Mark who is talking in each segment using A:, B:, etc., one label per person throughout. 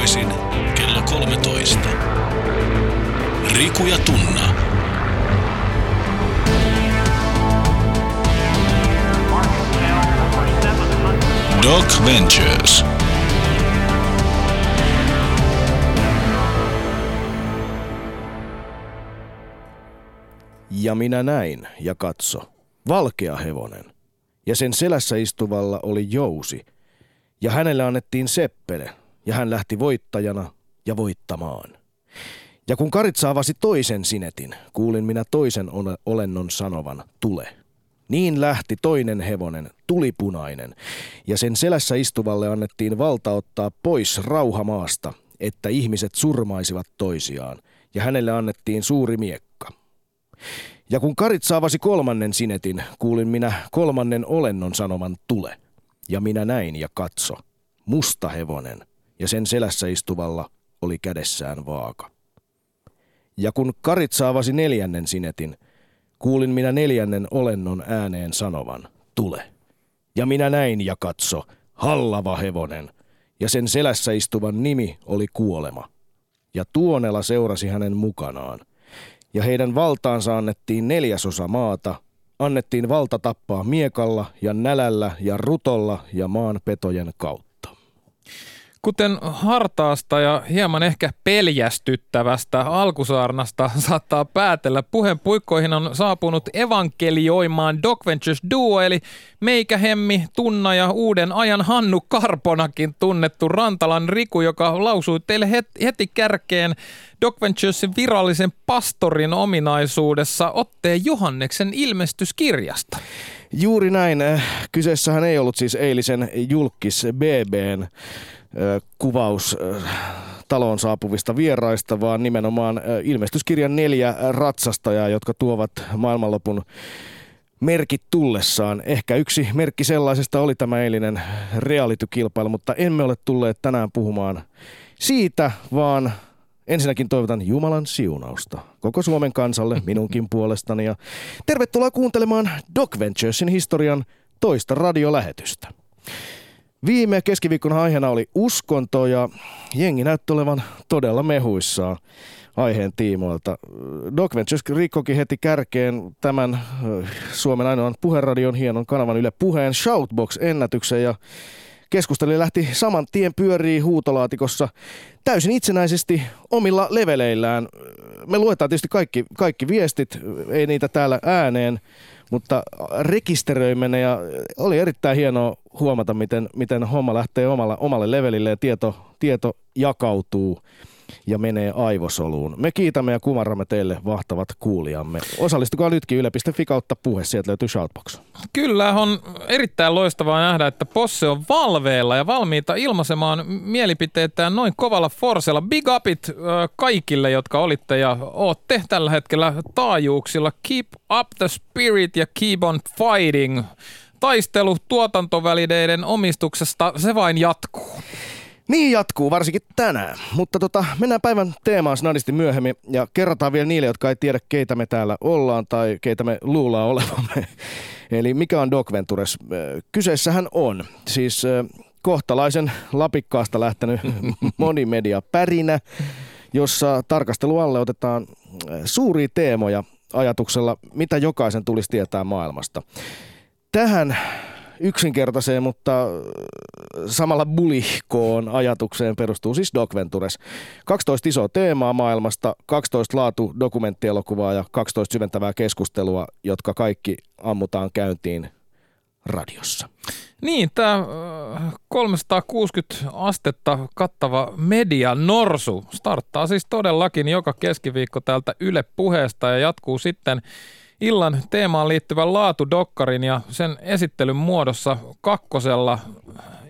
A: arkiaamuisin kello 13. Riku ja Tunna. Doc Ventures.
B: Ja minä näin ja katso, valkea hevonen. Ja sen selässä istuvalla oli jousi. Ja hänelle annettiin seppele, ja hän lähti voittajana ja voittamaan. Ja kun Karitsa avasi toisen sinetin, kuulin minä toisen ole- olennon sanovan, tule. Niin lähti toinen hevonen, tulipunainen, ja sen selässä istuvalle annettiin valta ottaa pois rauha maasta, että ihmiset surmaisivat toisiaan, ja hänelle annettiin suuri miekka. Ja kun Karitsa avasi kolmannen sinetin, kuulin minä kolmannen olennon sanoman tule. Ja minä näin ja katso, musta hevonen, ja sen selässä istuvalla oli kädessään vaaka. Ja kun Karitsa avasi neljännen sinetin, kuulin minä neljännen olennon ääneen sanovan, tule. Ja minä näin ja katso, hallava hevonen, ja sen selässä istuvan nimi oli kuolema. Ja Tuonela seurasi hänen mukanaan. Ja heidän valtaansa annettiin neljäsosa maata, annettiin valta tappaa miekalla ja nälällä ja rutolla ja maan petojen kautta.
C: Kuten hartaasta ja hieman ehkä peljästyttävästä alkusaarnasta saattaa päätellä, puheen puikkoihin on saapunut evankelioimaan Doc Ventures Duo, eli meikä Hemmi, Tunna ja uuden ajan Hannu Karponakin tunnettu Rantalan Riku, joka lausui teille het- heti kärkeen Doc Venturesin virallisen pastorin ominaisuudessa otteen Johanneksen ilmestyskirjasta.
B: Juuri näin. Äh, Kyseessähän ei ollut siis eilisen julkis BBn äh, kuvaus äh, taloon saapuvista vieraista, vaan nimenomaan ilmestyskirjan neljä ratsastajaa, jotka tuovat maailmanlopun merkit tullessaan. Ehkä yksi merkki sellaisesta oli tämä eilinen reality-kilpailu, mutta emme ole tulleet tänään puhumaan siitä, vaan ensinnäkin toivotan Jumalan siunausta koko Suomen kansalle minunkin puolestani ja tervetuloa kuuntelemaan Doc Venturesin historian toista radiolähetystä. Viime keskiviikkona aiheena oli uskonto ja jengi näytti olevan todella mehuissaan aiheen tiimoilta. Doc Ventures rikkokin heti kärkeen tämän Suomen ainoan puheradion hienon kanavan Yle Puheen Shoutbox-ennätyksen ja keskustelu lähti saman tien pyörii huutolaatikossa täysin itsenäisesti omilla leveleillään. Me luetaan tietysti kaikki, kaikki viestit, ei niitä täällä ääneen, mutta rekisteröimme ne ja oli erittäin hienoa huomata, miten, miten homma lähtee omalla, omalle levelille ja tieto, tieto jakautuu ja menee aivosoluun. Me kiitämme ja kumarramme teille vahtavat kuulijamme. Osallistukaa nytkin yle.fi kautta puhe, sieltä löytyy Shoutbox.
C: Kyllä on erittäin loistavaa nähdä, että Posse on valveilla ja valmiita ilmaisemaan mielipiteitään noin kovalla forsella. Big upit kaikille, jotka olitte ja ootte tällä hetkellä taajuuksilla. Keep up the spirit ja keep on fighting. Taistelu tuotantovälineiden omistuksesta, se vain jatkuu.
B: Niin jatkuu, varsinkin tänään. Mutta tota, mennään päivän teemaan snadisti myöhemmin ja kerrotaan vielä niille, jotka ei tiedä, keitä me täällä ollaan tai keitä me luullaan olevamme. Eli mikä on Doc Ventures? Kyseessähän on siis kohtalaisen lapikkaasta lähtenyt monimedia pärinä, jossa tarkastelu alle otetaan suuria teemoja ajatuksella, mitä jokaisen tulisi tietää maailmasta. Tähän yksinkertaiseen, mutta samalla bulihkoon ajatukseen perustuu siis Doc Ventures. 12 isoa teemaa maailmasta, 12 laatu dokumenttielokuvaa ja 12 syventävää keskustelua, jotka kaikki ammutaan käyntiin radiossa.
C: Niin, tämä 360 astetta kattava media Norsu starttaa siis todellakin joka keskiviikko täältä Yle puheesta ja jatkuu sitten illan teemaan liittyvän laatudokkarin ja sen esittelyn muodossa kakkosella.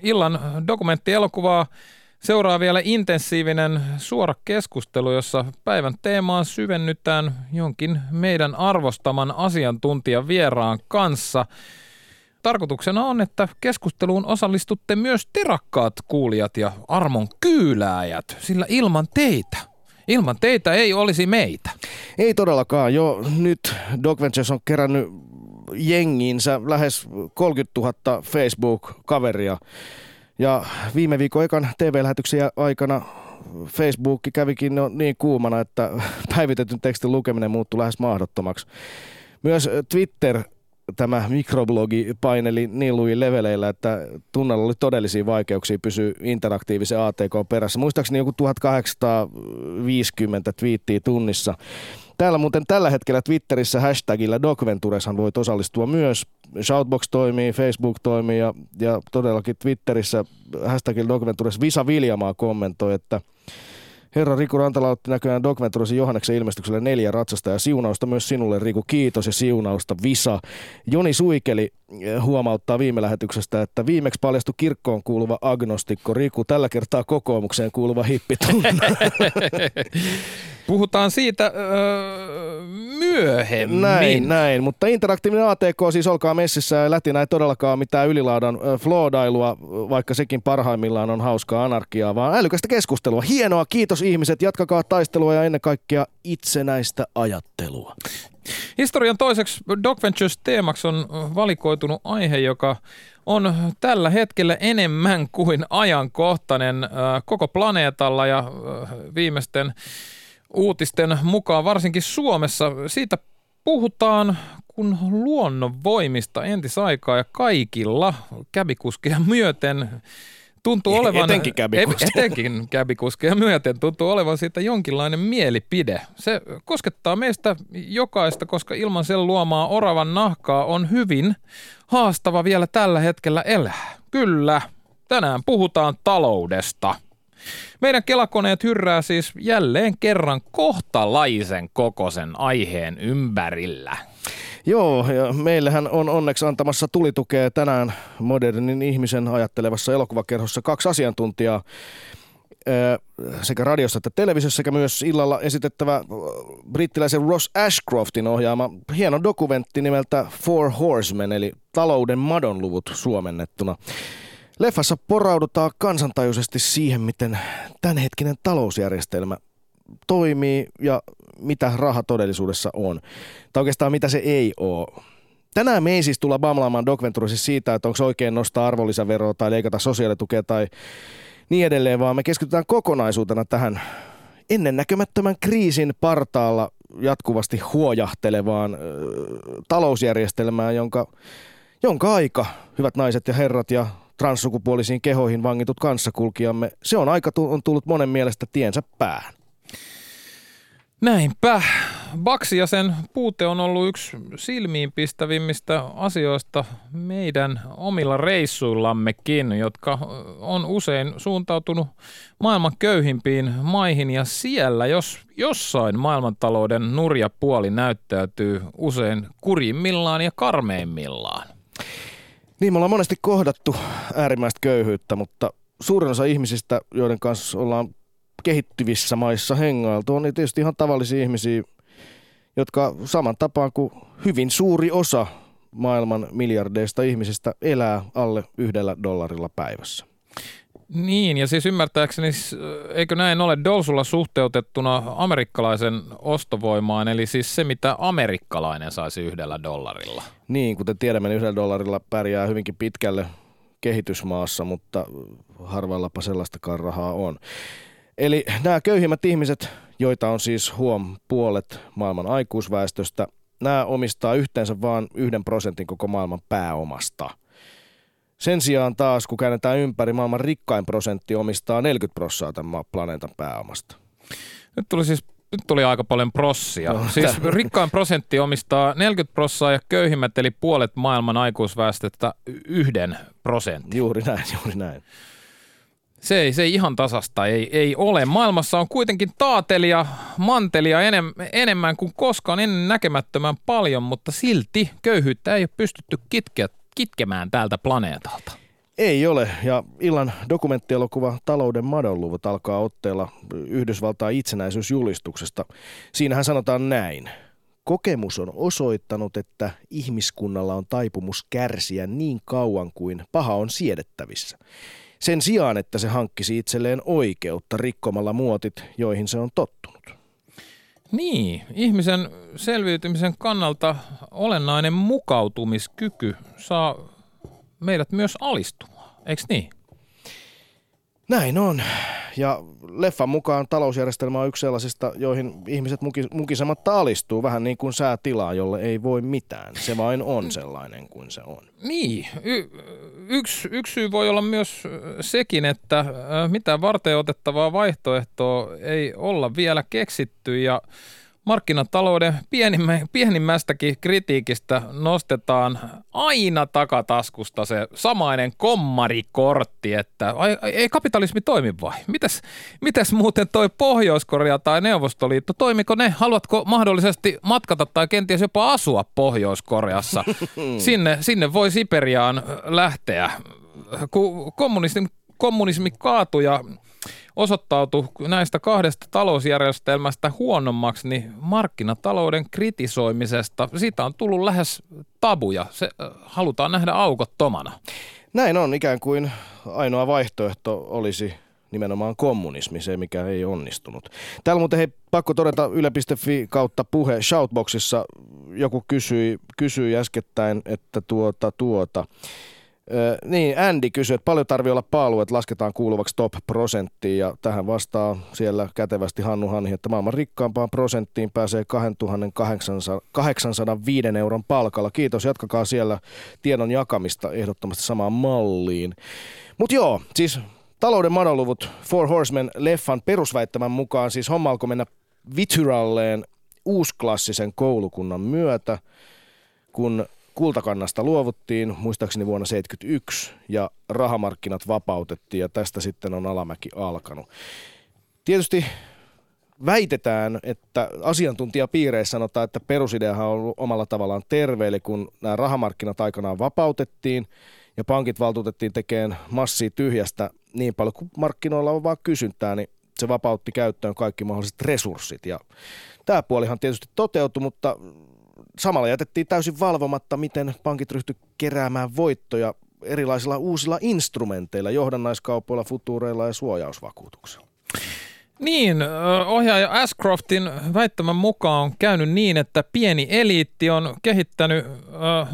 C: Illan dokumenttielokuvaa seuraa vielä intensiivinen suora keskustelu, jossa päivän teemaan syvennytään jonkin meidän arvostaman asiantuntijan vieraan kanssa. Tarkoituksena on, että keskusteluun osallistutte myös terakkaat kuulijat ja armon kyylääjät, sillä ilman teitä, ilman teitä ei olisi meitä.
B: Ei todellakaan. Jo nyt Doc Ventures on kerännyt jengiinsä lähes 30 000 Facebook-kaveria Ja viime viikon ekan TV-lähetyksen aikana Facebook kävikin niin kuumana, että päivitetyn tekstin lukeminen muuttui lähes mahdottomaksi. Myös Twitter tämä mikroblogi paineli niin luin leveleillä, että tunnella oli todellisia vaikeuksia pysyä interaktiivisen ATK perässä. Muistaakseni joku 1850 twiittiä tunnissa. Täällä muuten tällä hetkellä Twitterissä hashtagillä Docventureshan voit osallistua myös. Shoutbox toimii, Facebook toimii ja, ja todellakin Twitterissä hashtagilla Docventures Visa Viljamaa kommentoi, että – Herra Riku Rantala otti näköjään Dogventurosin Johanneksen ilmestykselle neljä ratsasta ja siunausta myös sinulle Riku. Kiitos ja siunausta Visa. Joni Suikeli eh, huomauttaa viime lähetyksestä, että viimeksi paljastui kirkkoon kuuluva agnostikko Riku, tällä kertaa kokoomukseen kuuluva hippitunna.
C: Puhutaan siitä öö, myöhemmin.
B: Näin, näin, mutta interaktiivinen ATK siis olkaa messissä ja lätinä ei todellakaan mitään ylilaudan floodailua, vaikka sekin parhaimmillaan on hauskaa anarkiaa, vaan älykästä keskustelua. Hienoa, kiitos ihmiset, jatkakaa taistelua ja ennen kaikkea itsenäistä ajattelua.
C: Historian toiseksi Doc Ventures teemaksi on valikoitunut aihe, joka on tällä hetkellä enemmän kuin ajankohtainen koko planeetalla ja viimeisten uutisten mukaan, varsinkin Suomessa. Siitä puhutaan kun luonnon voimista entisaikaa ja kaikilla käbikuskeja myöten tuntuu olevan...
B: Etenkin käbikuskeja.
C: Etenkin käbikuskeja myöten tuntuu olevan siitä jonkinlainen mielipide. Se koskettaa meistä jokaista, koska ilman sen luomaa oravan nahkaa on hyvin haastava vielä tällä hetkellä elää. Kyllä, tänään puhutaan taloudesta – meidän kelakoneet hyrrää siis jälleen kerran kohtalaisen kokoisen aiheen ympärillä.
B: Joo, ja meillähän on onneksi antamassa tulitukea tänään modernin ihmisen ajattelevassa elokuvakerhossa kaksi asiantuntijaa sekä radiossa että televisiossa sekä myös illalla esitettävä brittiläisen Ross Ashcroftin ohjaama hieno dokumentti nimeltä Four Horsemen eli talouden madonluvut suomennettuna. Leffassa poraudutaan kansantajuisesti siihen, miten tämänhetkinen talousjärjestelmä toimii ja mitä raha todellisuudessa on. Tai oikeastaan mitä se ei ole. Tänään me ei siis tulla bamlaamaan Doc siitä, että onko oikein nostaa arvonlisäveroa tai leikata sosiaalitukea tai niin edelleen, vaan me keskitytään kokonaisuutena tähän ennennäkemättömän kriisin partaalla jatkuvasti huojahtelevaan ö, talousjärjestelmään, jonka, jonka aika, hyvät naiset ja herrat ja transsukupuolisiin kehoihin vangitut kanssakulkijamme, se on aika on tullut monen mielestä tiensä päähän.
C: Näinpä. Baksi ja sen puute on ollut yksi silmiinpistävimmistä asioista meidän omilla reissuillammekin, jotka on usein suuntautunut maailman köyhimpiin maihin ja siellä, jos jossain maailmantalouden nurja puoli näyttäytyy usein kurjimmillaan ja karmeimmillaan.
B: Niin, me ollaan monesti kohdattu äärimmäistä köyhyyttä, mutta suurin osa ihmisistä, joiden kanssa ollaan kehittyvissä maissa hengailtu, on tietysti ihan tavallisia ihmisiä, jotka saman tapaan kuin hyvin suuri osa maailman miljardeista ihmisistä elää alle yhdellä dollarilla päivässä.
C: Niin, ja siis ymmärtääkseni, eikö näin ole Dolsulla suhteutettuna amerikkalaisen ostovoimaan, eli siis se, mitä amerikkalainen saisi yhdellä dollarilla?
B: Niin, kuten tiedämme, niin yhdellä dollarilla pärjää hyvinkin pitkälle kehitysmaassa, mutta harvallapa sellaistakaan rahaa on. Eli nämä köyhimmät ihmiset, joita on siis huom puolet maailman aikuisväestöstä, nämä omistaa yhteensä vain yhden prosentin koko maailman pääomasta – sen sijaan taas, kun käännetään ympäri, maailman rikkain prosentti omistaa 40 prosenttia tämän planeetan pääomasta.
C: Nyt tuli siis nyt tuli aika paljon prossia. No, siis tämän. rikkain prosentti omistaa 40 prossaa ja köyhimmät eli puolet maailman aikuisväestöstä yhden prosentin.
B: Juuri näin, juuri näin.
C: Se ei, se ei ihan tasasta ei, ei ole. Maailmassa on kuitenkin taatelia, mantelia enem, enemmän kuin koskaan ennen näkemättömän paljon, mutta silti köyhyyttä ei ole pystytty kitkeä kitkemään tältä planeetalta?
B: Ei ole, ja illan dokumenttielokuva Talouden madonluvut alkaa otteella Yhdysvaltain itsenäisyysjulistuksesta. Siinähän sanotaan näin. Kokemus on osoittanut, että ihmiskunnalla on taipumus kärsiä niin kauan kuin paha on siedettävissä. Sen sijaan, että se hankkisi itselleen oikeutta rikkomalla muotit, joihin se on tottunut.
C: Niin, ihmisen selviytymisen kannalta olennainen mukautumiskyky saa meidät myös alistumaan, eikö niin?
B: Näin on. Ja leffan mukaan talousjärjestelmä on yksi sellaisista, joihin ihmiset muki, mukisematta alistuu, vähän niin kuin säätilaa, jolle ei voi mitään. Se vain on sellainen kuin se on.
C: Niin, y- yksi, yksi syy voi olla myös sekin, että mitä varten otettavaa vaihtoehtoa ei olla vielä keksitty ja markkinatalouden pienimmä, pienimmästäkin kritiikistä nostetaan aina takataskusta se samainen kommarikortti, että ai, ei kapitalismi toimi vai? Mitäs, mitäs muuten toi Pohjois-Korea tai Neuvostoliitto, toimiko ne? Haluatko mahdollisesti matkata tai kenties jopa asua Pohjois-Koreassa? Sinne, sinne voi Siperiaan lähteä. Kun kommunismi, kommunismi kaatui ja osoittautui näistä kahdesta talousjärjestelmästä huonommaksi, niin markkinatalouden kritisoimisesta, siitä on tullut lähes tabuja. Se halutaan nähdä aukottomana.
B: Näin on, ikään kuin ainoa vaihtoehto olisi nimenomaan kommunismi, se mikä ei onnistunut. Täällä muuten hei, pakko todeta yle.fi kautta puhe Shoutboxissa joku kysyi, kysyi äskettäin, että tuota tuota, niin, Andy kysyi, että paljon tarvii olla paalu, että lasketaan kuuluvaksi top-prosenttiin. Ja tähän vastaa siellä kätevästi Hannu Hanhi, että maailman rikkaampaan prosenttiin pääsee 2805 euron palkalla. Kiitos, jatkakaa siellä tiedon jakamista ehdottomasti samaan malliin. Mutta joo, siis talouden madonluvut Four Horsemen-leffan perusväittämän mukaan siis homma alkoi mennä vityralleen uusklassisen koulukunnan myötä, kun kultakannasta luovuttiin muistaakseni vuonna 1971 ja rahamarkkinat vapautettiin ja tästä sitten on alamäki alkanut. Tietysti väitetään, että asiantuntijapiireissä sanotaan, että perusideahan on ollut omalla tavallaan terve, eli kun nämä rahamarkkinat aikanaan vapautettiin ja pankit valtuutettiin tekemään massia tyhjästä niin paljon kuin markkinoilla on vaan kysyntää, niin se vapautti käyttöön kaikki mahdolliset resurssit. Ja tämä puolihan tietysti toteutui, mutta samalla jätettiin täysin valvomatta, miten pankit ryhtyivät keräämään voittoja erilaisilla uusilla instrumenteilla, johdannaiskaupoilla, futureilla ja suojausvakuutuksilla.
C: Niin, ohjaaja Ascroftin väittämän mukaan on käynyt niin, että pieni eliitti on kehittänyt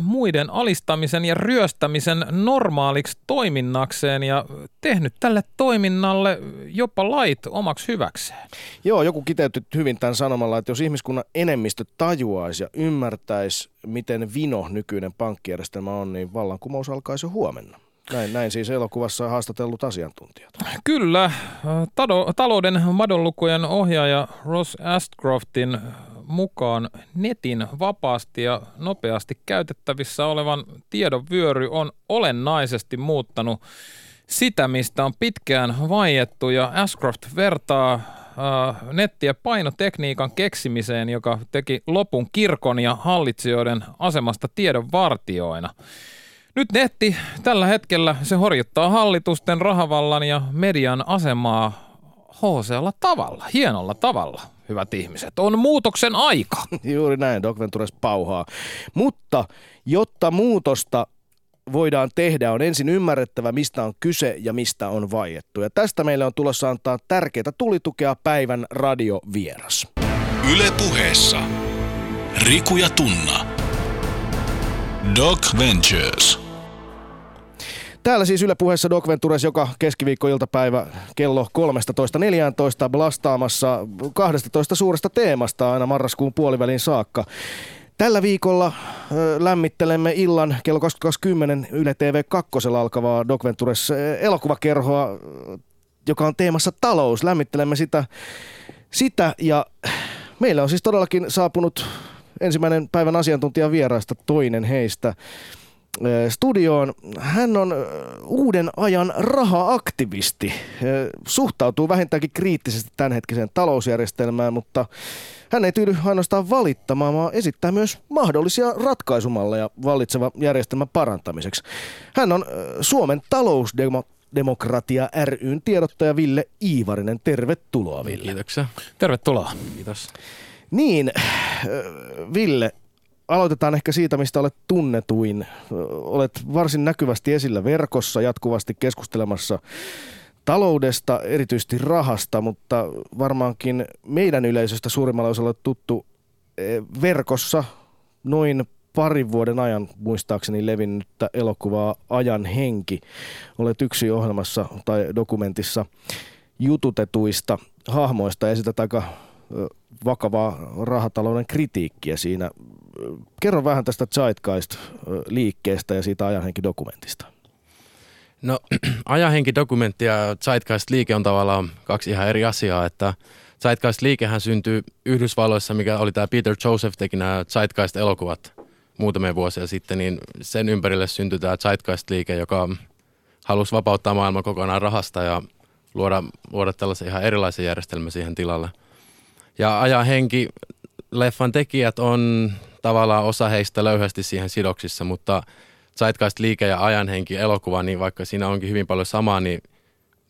C: muiden alistamisen ja ryöstämisen normaaliksi toiminnakseen ja tehnyt tälle toiminnalle jopa lait omaksi hyväkseen.
B: Joo, joku kiteytti hyvin tämän sanomalla, että jos ihmiskunnan enemmistö tajuaisi ja ymmärtäisi, miten vino nykyinen pankkijärjestelmä on, niin vallankumous alkaisi jo huomenna. Näin, näin siis elokuvassa haastatellut asiantuntijat.
C: Kyllä. Tado, talouden madonlukujen ohjaaja Ross Astcroftin mukaan netin vapaasti ja nopeasti käytettävissä olevan tiedon vyöry on olennaisesti muuttanut sitä, mistä on pitkään vaiettu ja Ashcroft vertaa äh, nettiä painotekniikan keksimiseen, joka teki lopun kirkon ja hallitsijoiden asemasta tiedon vartioina. Nyt netti tällä hetkellä se horjuttaa hallitusten, rahavallan ja median asemaa hoosealla tavalla, hienolla tavalla, hyvät ihmiset. On muutoksen aika.
B: Juuri näin, Doc Ventures pauhaa. Mutta jotta muutosta voidaan tehdä, on ensin ymmärrettävä, mistä on kyse ja mistä on vaiettu. Ja tästä meille on tulossa antaa tärkeää tulitukea päivän radiovieras.
A: Yle puheessa. Riku ja Tunna. Doc Ventures.
B: Täällä siis Yle puheessa Doc Ventures joka keskiviikko-iltapäivä kello 13.14 blastaamassa 12 suuresta teemasta aina marraskuun puolivälin saakka. Tällä viikolla lämmittelemme illan kello 20.10 Yle TV 2 alkavaa Doc Ventures elokuvakerhoa, joka on teemassa talous. Lämmittelemme sitä, sitä ja meillä on siis todellakin saapunut ensimmäinen päivän asiantuntijan vieraista toinen heistä studioon. Hän on uuden ajan raha-aktivisti. Suhtautuu vähintäänkin kriittisesti tämänhetkiseen talousjärjestelmään, mutta hän ei tyydy ainoastaan valittamaan, vaan esittää myös mahdollisia ratkaisumalleja vallitseva järjestelmän parantamiseksi. Hän on Suomen talousdemokratia ryn tiedottaja Ville Iivarinen. Tervetuloa Ville.
D: Kiitoksia.
C: Tervetuloa.
D: Kiitos.
B: Niin, Ville, aloitetaan ehkä siitä, mistä olet tunnetuin. Olet varsin näkyvästi esillä verkossa, jatkuvasti keskustelemassa taloudesta, erityisesti rahasta, mutta varmaankin meidän yleisöstä suurimmalla osalla tuttu verkossa noin parin vuoden ajan muistaakseni levinnyttä elokuvaa Ajan henki. Olet yksi ohjelmassa tai dokumentissa jututetuista hahmoista ja esität aika vakavaa rahatalouden kritiikkiä siinä. Kerro vähän tästä Zeitgeist-liikkeestä ja siitä ajanhenki-dokumentista.
D: No ajanhenki-dokumentti ja Zeitgeist-liike on tavallaan kaksi ihan eri asiaa, että Zeitgeist-liikehän syntyi Yhdysvalloissa, mikä oli tämä Peter Joseph teki nämä Zeitgeist-elokuvat muutamia vuosia sitten, niin sen ympärille syntyi tämä Zeitgeist-liike, joka halusi vapauttaa maailman kokonaan rahasta ja luoda, luoda tällaisen ihan erilaisen järjestelmän siihen tilalle. Ja ajan henki, leffan tekijät on tavallaan osa heistä löyhästi siihen sidoksissa, mutta Zeitgeist liike ja ajanhenki elokuva, niin vaikka siinä onkin hyvin paljon samaa, niin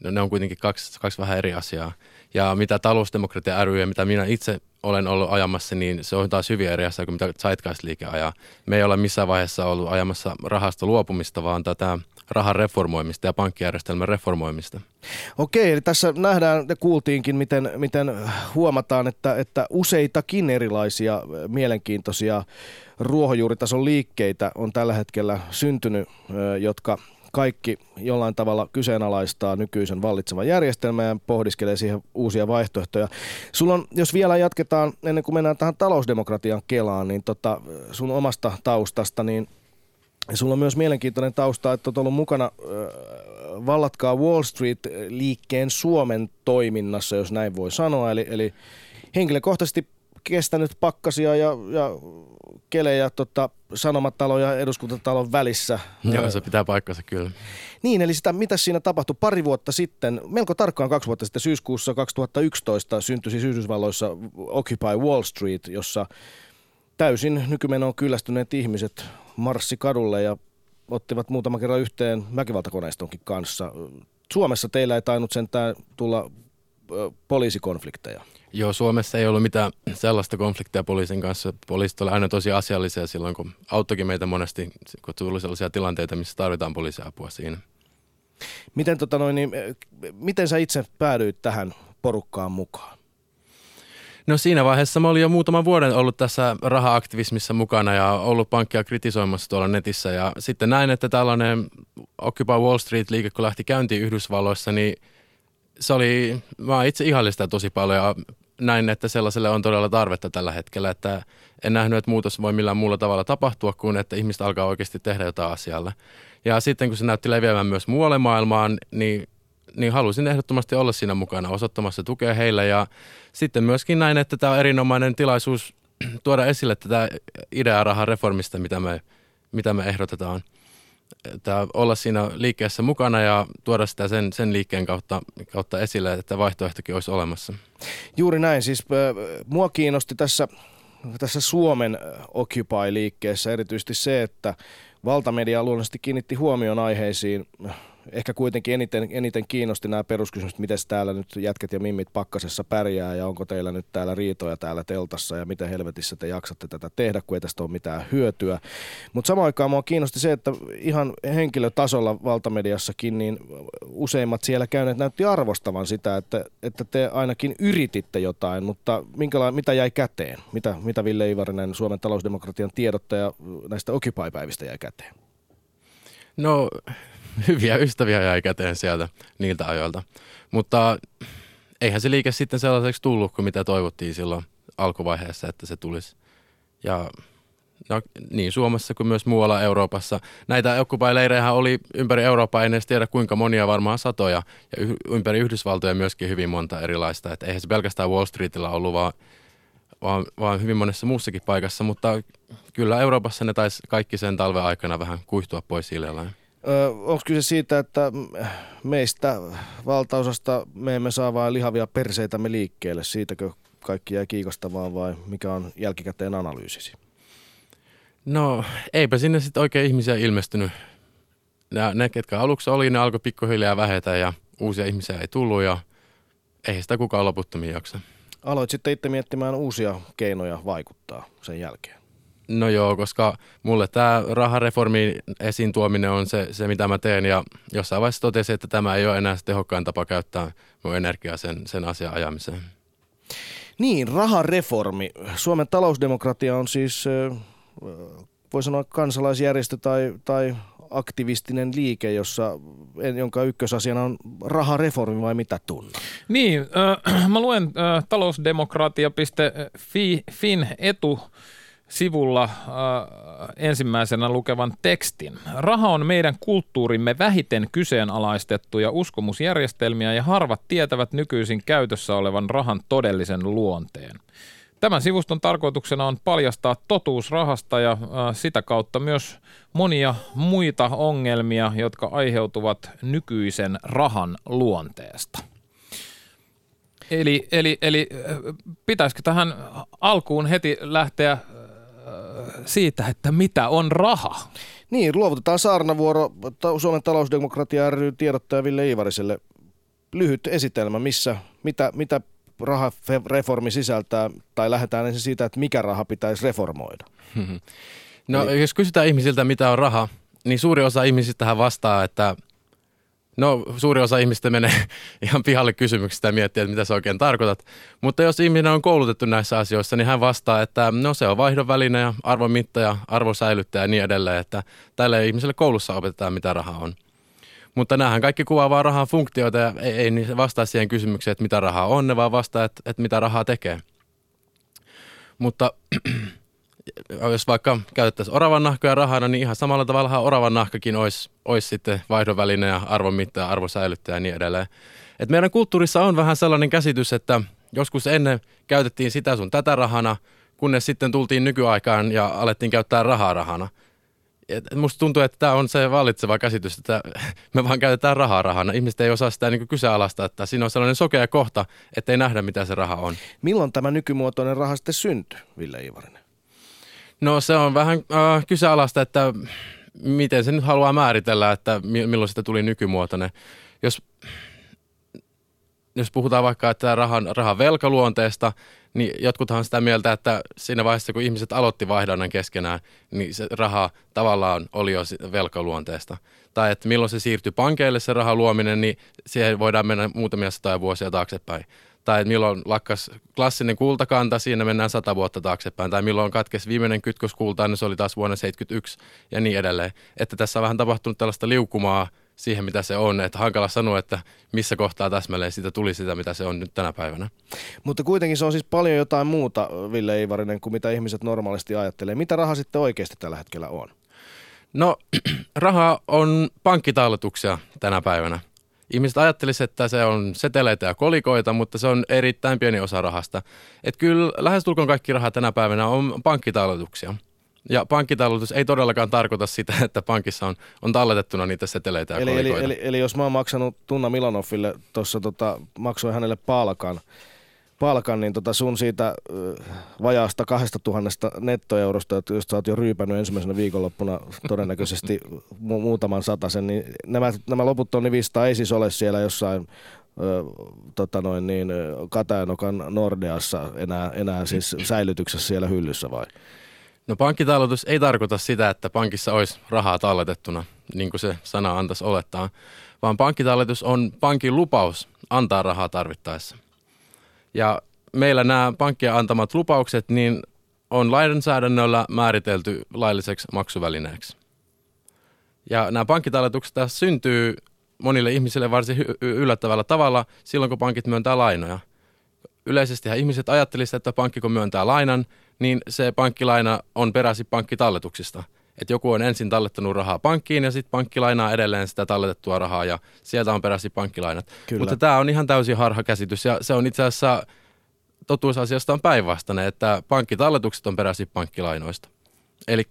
D: ne on kuitenkin kaksi, kaksi vähän eri asiaa. Ja mitä talousdemokratia ry ja mitä minä itse olen ollut ajamassa, niin se on taas hyvin eri asia kuin mitä Zeitgeist-liike ajaa. Me ei ole missään vaiheessa ollut ajamassa rahasta luopumista, vaan tätä rahan reformoimista ja pankkijärjestelmän reformoimista.
B: Okei, eli tässä nähdään ja kuultiinkin, miten, miten huomataan, että, että useitakin erilaisia mielenkiintoisia ruohonjuuritason liikkeitä on tällä hetkellä syntynyt, jotka kaikki jollain tavalla kyseenalaistaa nykyisen vallitsevan järjestelmän ja pohdiskelee siihen uusia vaihtoehtoja. Sulla on, jos vielä jatketaan, ennen kuin mennään tähän talousdemokratian kelaan, niin tota, sun omasta taustasta, niin sulla on myös mielenkiintoinen tausta, että olet ollut mukana äh, Vallatkaa Wall Street-liikkeen Suomen toiminnassa, jos näin voi sanoa. Eli, eli henkilökohtaisesti kestänyt pakkasia ja, ja kelejä tota, Sanomatalon ja Eduskuntatalon välissä.
D: Joo, se pitää paikkansa kyllä.
B: Niin, eli sitä, mitä siinä tapahtui pari vuotta sitten, melko tarkkaan kaksi vuotta sitten, syyskuussa 2011 syntyi siis Yhdysvalloissa Occupy Wall Street, jossa täysin nykymenoon kyllästyneet ihmiset marssi kadulle ja ottivat muutaman kerran yhteen väkivaltakoneistonkin kanssa. Suomessa teillä ei tainnut sentään tulla poliisikonflikteja.
D: Joo, Suomessa ei ollut mitään sellaista konflikteja poliisin kanssa. Poliisit olivat aina tosi asiallisia silloin, kun auttokin meitä monesti, kun tuli sellaisia tilanteita, missä tarvitaan poliisiapua siinä.
B: Miten, tota noin, niin, miten sä itse päädyit tähän porukkaan mukaan?
D: No siinä vaiheessa mä olin jo muutaman vuoden ollut tässä raha-aktivismissa mukana ja ollut pankkia kritisoimassa tuolla netissä. Ja sitten näin, että tällainen Occupy Wall Street-liike, kun lähti käyntiin Yhdysvalloissa, niin – se oli, mä itse ihallista tosi paljon ja näin, että sellaiselle on todella tarvetta tällä hetkellä, että en nähnyt, että muutos voi millään muulla tavalla tapahtua kuin, että ihmiset alkaa oikeasti tehdä jotain asialle. Ja sitten kun se näytti leviämään myös muualle maailmaan, niin, niin halusin ehdottomasti olla siinä mukana osoittamassa tukea heille ja sitten myöskin näin, että tämä on erinomainen tilaisuus tuoda esille tätä ideaa rahan reformista, mitä me, mitä me ehdotetaan että olla siinä liikkeessä mukana ja tuoda sitä sen, sen liikkeen kautta, kautta esille, että vaihtoehtokin olisi olemassa.
B: Juuri näin. Siis äh, mua kiinnosti tässä, tässä Suomen Occupy-liikkeessä erityisesti se, että valtamedia luonnollisesti kiinnitti huomion aiheisiin, ehkä kuitenkin eniten, eniten kiinnosti nämä peruskysymykset, miten täällä nyt jätket ja mimmit pakkasessa pärjää ja onko teillä nyt täällä riitoja täällä teltassa ja miten helvetissä te jaksatte tätä tehdä, kun ei tästä ole mitään hyötyä. Mutta samaan aikaan mua kiinnosti se, että ihan henkilötasolla valtamediassakin, niin useimmat siellä käyneet näytti arvostavan sitä, että, että te ainakin yrititte jotain, mutta minkäla- mitä jäi käteen? Mitä, mitä Ville Ivarinen, Suomen talousdemokratian tiedottaja näistä Occupy-päivistä jäi käteen?
D: No hyviä ystäviä jäi käteen sieltä niiltä ajoilta. Mutta eihän se liike sitten sellaiseksi tullut kuin mitä toivottiin silloin alkuvaiheessa, että se tulisi. Ja no, niin Suomessa kuin myös muualla Euroopassa. Näitä occupy oli ympäri Eurooppaa, en edes tiedä kuinka monia, varmaan satoja. Ja ympäri Yhdysvaltoja myöskin hyvin monta erilaista. Että eihän se pelkästään Wall Streetillä ollut, vaan, vaan, vaan hyvin monessa muussakin paikassa. Mutta kyllä Euroopassa ne taisi kaikki sen talven aikana vähän kuihtua pois hiljalleen.
B: Onko kyse siitä, että meistä valtaosasta me emme saa vain lihavia perseitämme liikkeelle? Siitäkö kaikki jäi kiikostavaa vai mikä on jälkikäteen analyysisi?
D: No eipä sinne sitten oikein ihmisiä ilmestynyt. Ne, ne, ketkä aluksi oli, ne alkoi pikkuhiljaa vähetä ja uusia ihmisiä ei tullut ja ei sitä kukaan loputtomiin jaksa.
B: Aloit sitten itse miettimään uusia keinoja vaikuttaa sen jälkeen.
D: No joo, koska mulle tämä rahareformin esiin tuominen on se, se, mitä mä teen ja jossain vaiheessa totesin, että tämä ei ole enää se tehokkain tapa käyttää mun energiaa sen, sen asian ajamiseen.
B: Niin, rahareformi. Suomen talousdemokratia on siis, voi sanoa kansalaisjärjestö tai, tai aktivistinen liike, jossa, jonka ykkösasiana on rahareformi vai mitä tunna?
C: Niin, äh, mä luen äh, talousdemokratia.fin etu sivulla äh, ensimmäisenä lukevan tekstin. Raha on meidän kulttuurimme vähiten kyseenalaistettuja uskomusjärjestelmiä ja harvat tietävät nykyisin käytössä olevan rahan todellisen luonteen. Tämän sivuston tarkoituksena on paljastaa totuus rahasta ja äh, sitä kautta myös monia muita ongelmia, jotka aiheutuvat nykyisen rahan luonteesta. Eli, eli, eli äh, pitäisikö tähän alkuun heti lähteä äh, siitä, että mitä on raha?
B: Niin, luovutetaan saarnavuoro Suomen talousdemokratia ry tiedottaja Ville Iivariselle. Lyhyt esitelmä, missä, mitä, mitä rahareformi sisältää, tai lähdetään ensin siitä, että mikä raha pitäisi reformoida?
D: No niin. jos kysytään ihmisiltä, mitä on raha, niin suuri osa ihmisistä vastaa, että No suuri osa ihmistä menee ihan pihalle kysymyksistä ja miettii, että mitä sä oikein tarkoitat. Mutta jos ihminen on koulutettu näissä asioissa, niin hän vastaa, että no se on vaihdon väline ja arvomittaja, arvosäilyttäjä ja niin edelleen. Että tälle ihmiselle koulussa opetetaan, mitä raha on. Mutta näähän kaikki kuvaa vaan rahan funktioita ja ei, ei niin vastaa siihen kysymykseen, että mitä rahaa on, ne vaan vastaa, että, että mitä rahaa tekee. Mutta jos vaikka käytettäisiin oravan nahkoja rahana, niin ihan samalla tavalla oravan nahkakin olisi, olisi sitten vaihdonväline ja arvonmittaja, arvosäilyttäjä ja niin edelleen. Et meidän kulttuurissa on vähän sellainen käsitys, että joskus ennen käytettiin sitä sun tätä rahana, kunnes sitten tultiin nykyaikaan ja alettiin käyttää rahaa rahana – et musta tuntuu, että tämä on se vallitseva käsitys, että me vaan käytetään rahaa rahana. Ihmiset ei osaa sitä niin kyseenalaista, että siinä on sellainen sokea kohta, että ei nähdä, mitä se raha on.
B: Milloin tämä nykymuotoinen raha sitten syntyi, Ville Ivarinen?
D: No se on vähän äh, kyseenalaista, että miten se nyt haluaa määritellä, että milloin sitä tuli nykymuotoinen. Jos, jos puhutaan vaikka että rahan, rahan velkaluonteesta, niin jotkuthan sitä mieltä, että siinä vaiheessa, kun ihmiset aloitti vaihdannan keskenään, niin se raha tavallaan oli jo velkaluonteesta. Tai että milloin se siirtyi pankeille se rahan luominen, niin siihen voidaan mennä muutamia satoja vuosia taaksepäin. Tai milloin lakkas klassinen kultakanta, siinä mennään sata vuotta taaksepäin. Tai milloin katkesi viimeinen kytköskulta, niin se oli taas vuonna 1971 ja niin edelleen. Että tässä on vähän tapahtunut tällaista liukumaa siihen, mitä se on. Että hankala sanoa, että missä kohtaa täsmälleen siitä tuli sitä, mitä se on nyt tänä päivänä.
B: Mutta kuitenkin se on siis paljon jotain muuta, Ville Ivarinen, kuin mitä ihmiset normaalisti ajattelee. Mitä raha sitten oikeasti tällä hetkellä on?
D: No, raha on pankkitalletuksia tänä päivänä. Ihmiset ajattelisivat, että se on seteleitä ja kolikoita, mutta se on erittäin pieni osa rahasta. Että kyllä lähestulkoon kaikki raha tänä päivänä on pankkitalletuksia. Ja pankkitalletus ei todellakaan tarkoita sitä, että pankissa on, on talletettuna niitä seteleitä ja
B: eli, eli, eli, eli, jos mä oon maksanut Tunna Milanoffille tuossa, tota, maksoin hänelle palkan, palkan, niin tota sun siitä vajaasta kahdesta tuhannesta nettoeurosta, josta sä oot jo ryypännyt ensimmäisenä viikonloppuna todennäköisesti mu- muutaman satasen, niin nämä, nämä loput tonni 500 ei siis ole siellä jossain Ö, tota noin niin, Katajanokan Nordeassa enää, enää siis säilytyksessä siellä hyllyssä vai?
D: No pankkitalletus ei tarkoita sitä, että pankissa olisi rahaa talletettuna, niin kuin se sana antaisi olettaa, vaan pankkitalletus on pankin lupaus antaa rahaa tarvittaessa. Ja meillä nämä pankkien antamat lupaukset niin on lainsäädännöllä määritelty lailliseksi maksuvälineeksi. Ja nämä pankkitalletukset tässä syntyy monille ihmisille varsin yllättävällä tavalla silloin, kun pankit myöntää lainoja. Yleisesti ihmiset ajattelisivat, että pankki kun myöntää lainan, niin se pankkilaina on peräsi pankkitalletuksista. Että joku on ensin tallettanut rahaa pankkiin ja sitten pankki lainaa edelleen sitä talletettua rahaa ja sieltä on peräsi pankkilainat. Kyllä. Mutta tämä on ihan täysin harha käsitys ja se on itse asiassa totuusasiasta on päinvastainen, että pankkitalletukset on peräsi pankkilainoista. Eli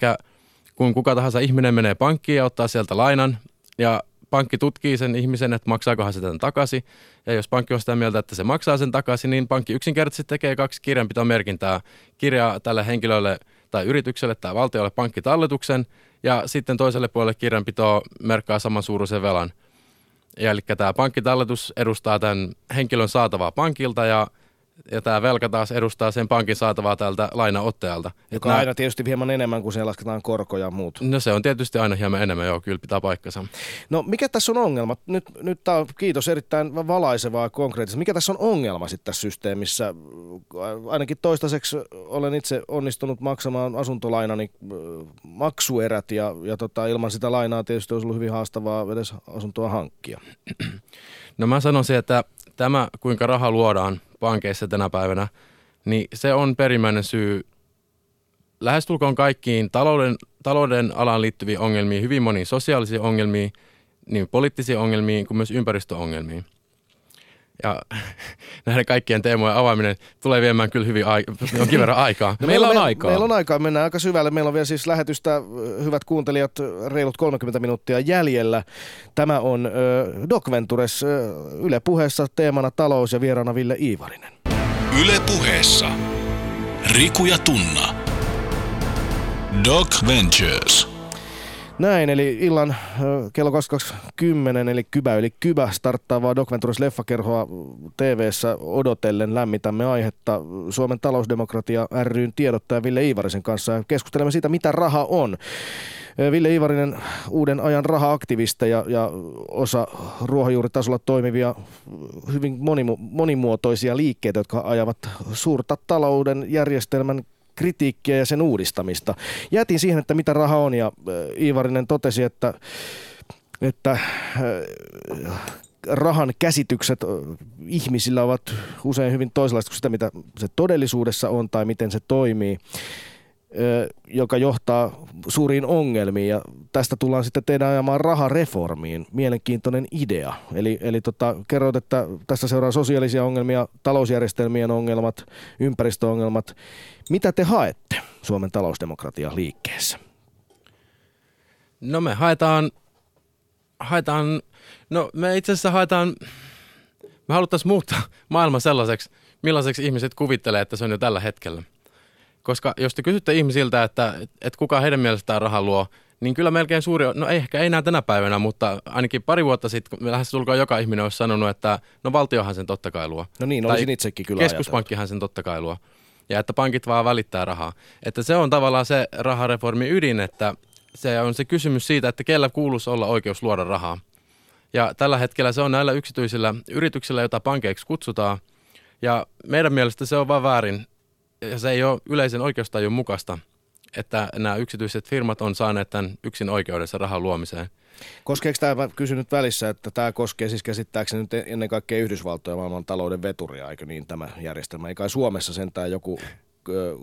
D: kun kuka tahansa ihminen menee pankkiin ja ottaa sieltä lainan ja pankki tutkii sen ihmisen, että maksaakohan se tämän takaisin. Ja jos pankki on sitä mieltä, että se maksaa sen takaisin, niin pankki yksinkertaisesti tekee kaksi kirjanpitomerkintää. Kirjaa tälle henkilölle tai yritykselle tai valtiolle pankkitalletuksen ja sitten toiselle puolelle kirjanpito merkkaa saman suuruisen velan. Eli tämä pankkitalletus edustaa tämän henkilön saatavaa pankilta ja ja tämä velka taas edustaa sen pankin saatavaa tältä lainaottajalta.
B: Joka on aina tietysti hieman enemmän, kuin siellä lasketaan korkoja ja muut.
D: No se on tietysti aina hieman enemmän, joo, kyllä pitää paikkansa.
B: No mikä tässä on ongelma? Nyt, nyt tää on, kiitos, erittäin valaisevaa konkreettista. Mikä tässä on ongelma sitten tässä systeemissä? Ainakin toistaiseksi olen itse onnistunut maksamaan asuntolainani maksuerät ja, ja tota, ilman sitä lainaa tietysti olisi ollut hyvin haastavaa edes asuntoa hankkia.
D: No mä sanoisin, että tämä, kuinka raha luodaan pankeissa tänä päivänä, niin se on perimmäinen syy lähestulkoon kaikkiin talouden, talouden alaan liittyviin ongelmiin, hyvin moniin sosiaalisiin ongelmiin, niin poliittisiin ongelmiin kuin myös ympäristöongelmiin. Ja näiden kaikkien teemojen avaaminen tulee viemään kyllä hyvin ai- jonkin verran aikaa.
C: No meillä on aikaa.
B: Meillä on aikaa, mennään aika syvälle. Meillä on vielä siis lähetystä, hyvät kuuntelijat, reilut 30 minuuttia jäljellä. Tämä on äh, Doc Ventures äh, Yle puheessa teemana talous ja vieraana Ville Iivarinen.
A: Yle puheessa. Riku ja Tunna. Doc Ventures.
B: Näin, eli illan kello 22.10, eli Kybä eli Kybä, starttaavaa Doc Ventures leffakerhoa tv odotellen lämmitämme aihetta Suomen talousdemokratia ryn tiedottaja Ville Iivarisen kanssa ja keskustelemme siitä, mitä raha on. Ville Iivarinen, uuden ajan raha-aktivisti ja, osa ruohonjuuritasolla toimivia hyvin monimuotoisia liikkeitä, jotka ajavat suurta talouden järjestelmän kritiikkiä ja sen uudistamista. Jätin siihen, että mitä raha on ja Iivarinen totesi, että, että rahan käsitykset ihmisillä ovat usein hyvin toisenlaiset kuin sitä, mitä se todellisuudessa on tai miten se toimii joka johtaa suuriin ongelmiin ja tästä tullaan sitten teidän ajamaan rahareformiin. Mielenkiintoinen idea. Eli, eli tota, kerroit, että tässä seuraa sosiaalisia ongelmia, talousjärjestelmien ongelmat, ympäristöongelmat. Mitä te haette Suomen talousdemokratia liikkeessä?
D: No me haetaan, haetaan no me itse asiassa haetaan, me haluttaisiin muuttaa maailman sellaiseksi, millaiseksi ihmiset kuvittelee, että se on jo tällä hetkellä – koska jos te kysytte ihmisiltä, että, että kuka heidän mielestään rahaa luo, niin kyllä melkein suuri, no ehkä ei enää tänä päivänä, mutta ainakin pari vuotta sitten lähes tulkoon joka ihminen olisi sanonut, että no valtiohan sen totta kai luo.
B: No niin, olisin itsekin kyllä
D: Keskuspankkihan ajatellut. sen totta kai luo. Ja että pankit vaan välittää rahaa. Että se on tavallaan se rahareformi ydin, että se on se kysymys siitä, että kellä kuuluisi olla oikeus luoda rahaa. Ja tällä hetkellä se on näillä yksityisillä yrityksillä, joita pankeiksi kutsutaan. Ja meidän mielestä se on vaan väärin, ja se ei ole yleisen oikeustajun mukaista, että nämä yksityiset firmat on saaneet tämän yksin oikeudessa rahan luomiseen.
B: Koskeeko tämä, kysynyt välissä, että tämä koskee siis käsittääkseni nyt ennen kaikkea Yhdysvaltoja maailman talouden veturia, eikö niin tämä järjestelmä? Eikä Suomessa sentään joku ö,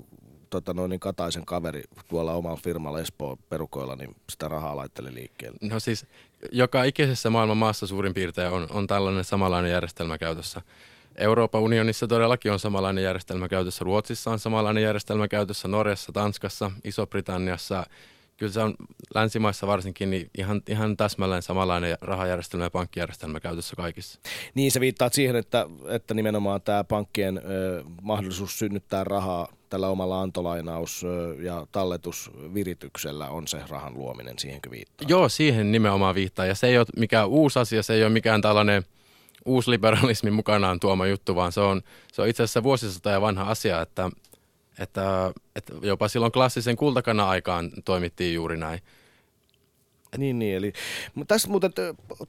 B: tota noin, niin Kataisen kaveri tuolla omalla firmalla Espoo perukoilla, niin sitä rahaa laitteli liikkeelle.
D: No siis joka ikisessä maailman maassa suurin piirtein on, on tällainen samanlainen järjestelmä käytössä. Euroopan unionissa todellakin on samanlainen järjestelmä käytössä. Ruotsissa on samanlainen järjestelmä käytössä, Norjassa, Tanskassa, Iso-Britanniassa. Kyllä se on länsimaissa varsinkin niin ihan, ihan täsmälleen samanlainen rahajärjestelmä ja pankkijärjestelmä käytössä kaikissa.
B: Niin, se viittaa siihen, että, että nimenomaan tämä pankkien ö, mahdollisuus synnyttää rahaa tällä omalla antolainaus- ja talletusvirityksellä on se rahan luominen, siihenkö viittaa?
D: Joo, siihen nimenomaan viittaa. Ja se ei ole mikään uusi asia, se ei ole mikään tällainen – uusliberalismin mukanaan tuoma juttu, vaan se on, se on itse asiassa vuosisata ja vanha asia, että, että, että jopa silloin klassisen kultakana aikaan toimittiin juuri näin.
B: Niin, niin. Eli, tässä muuten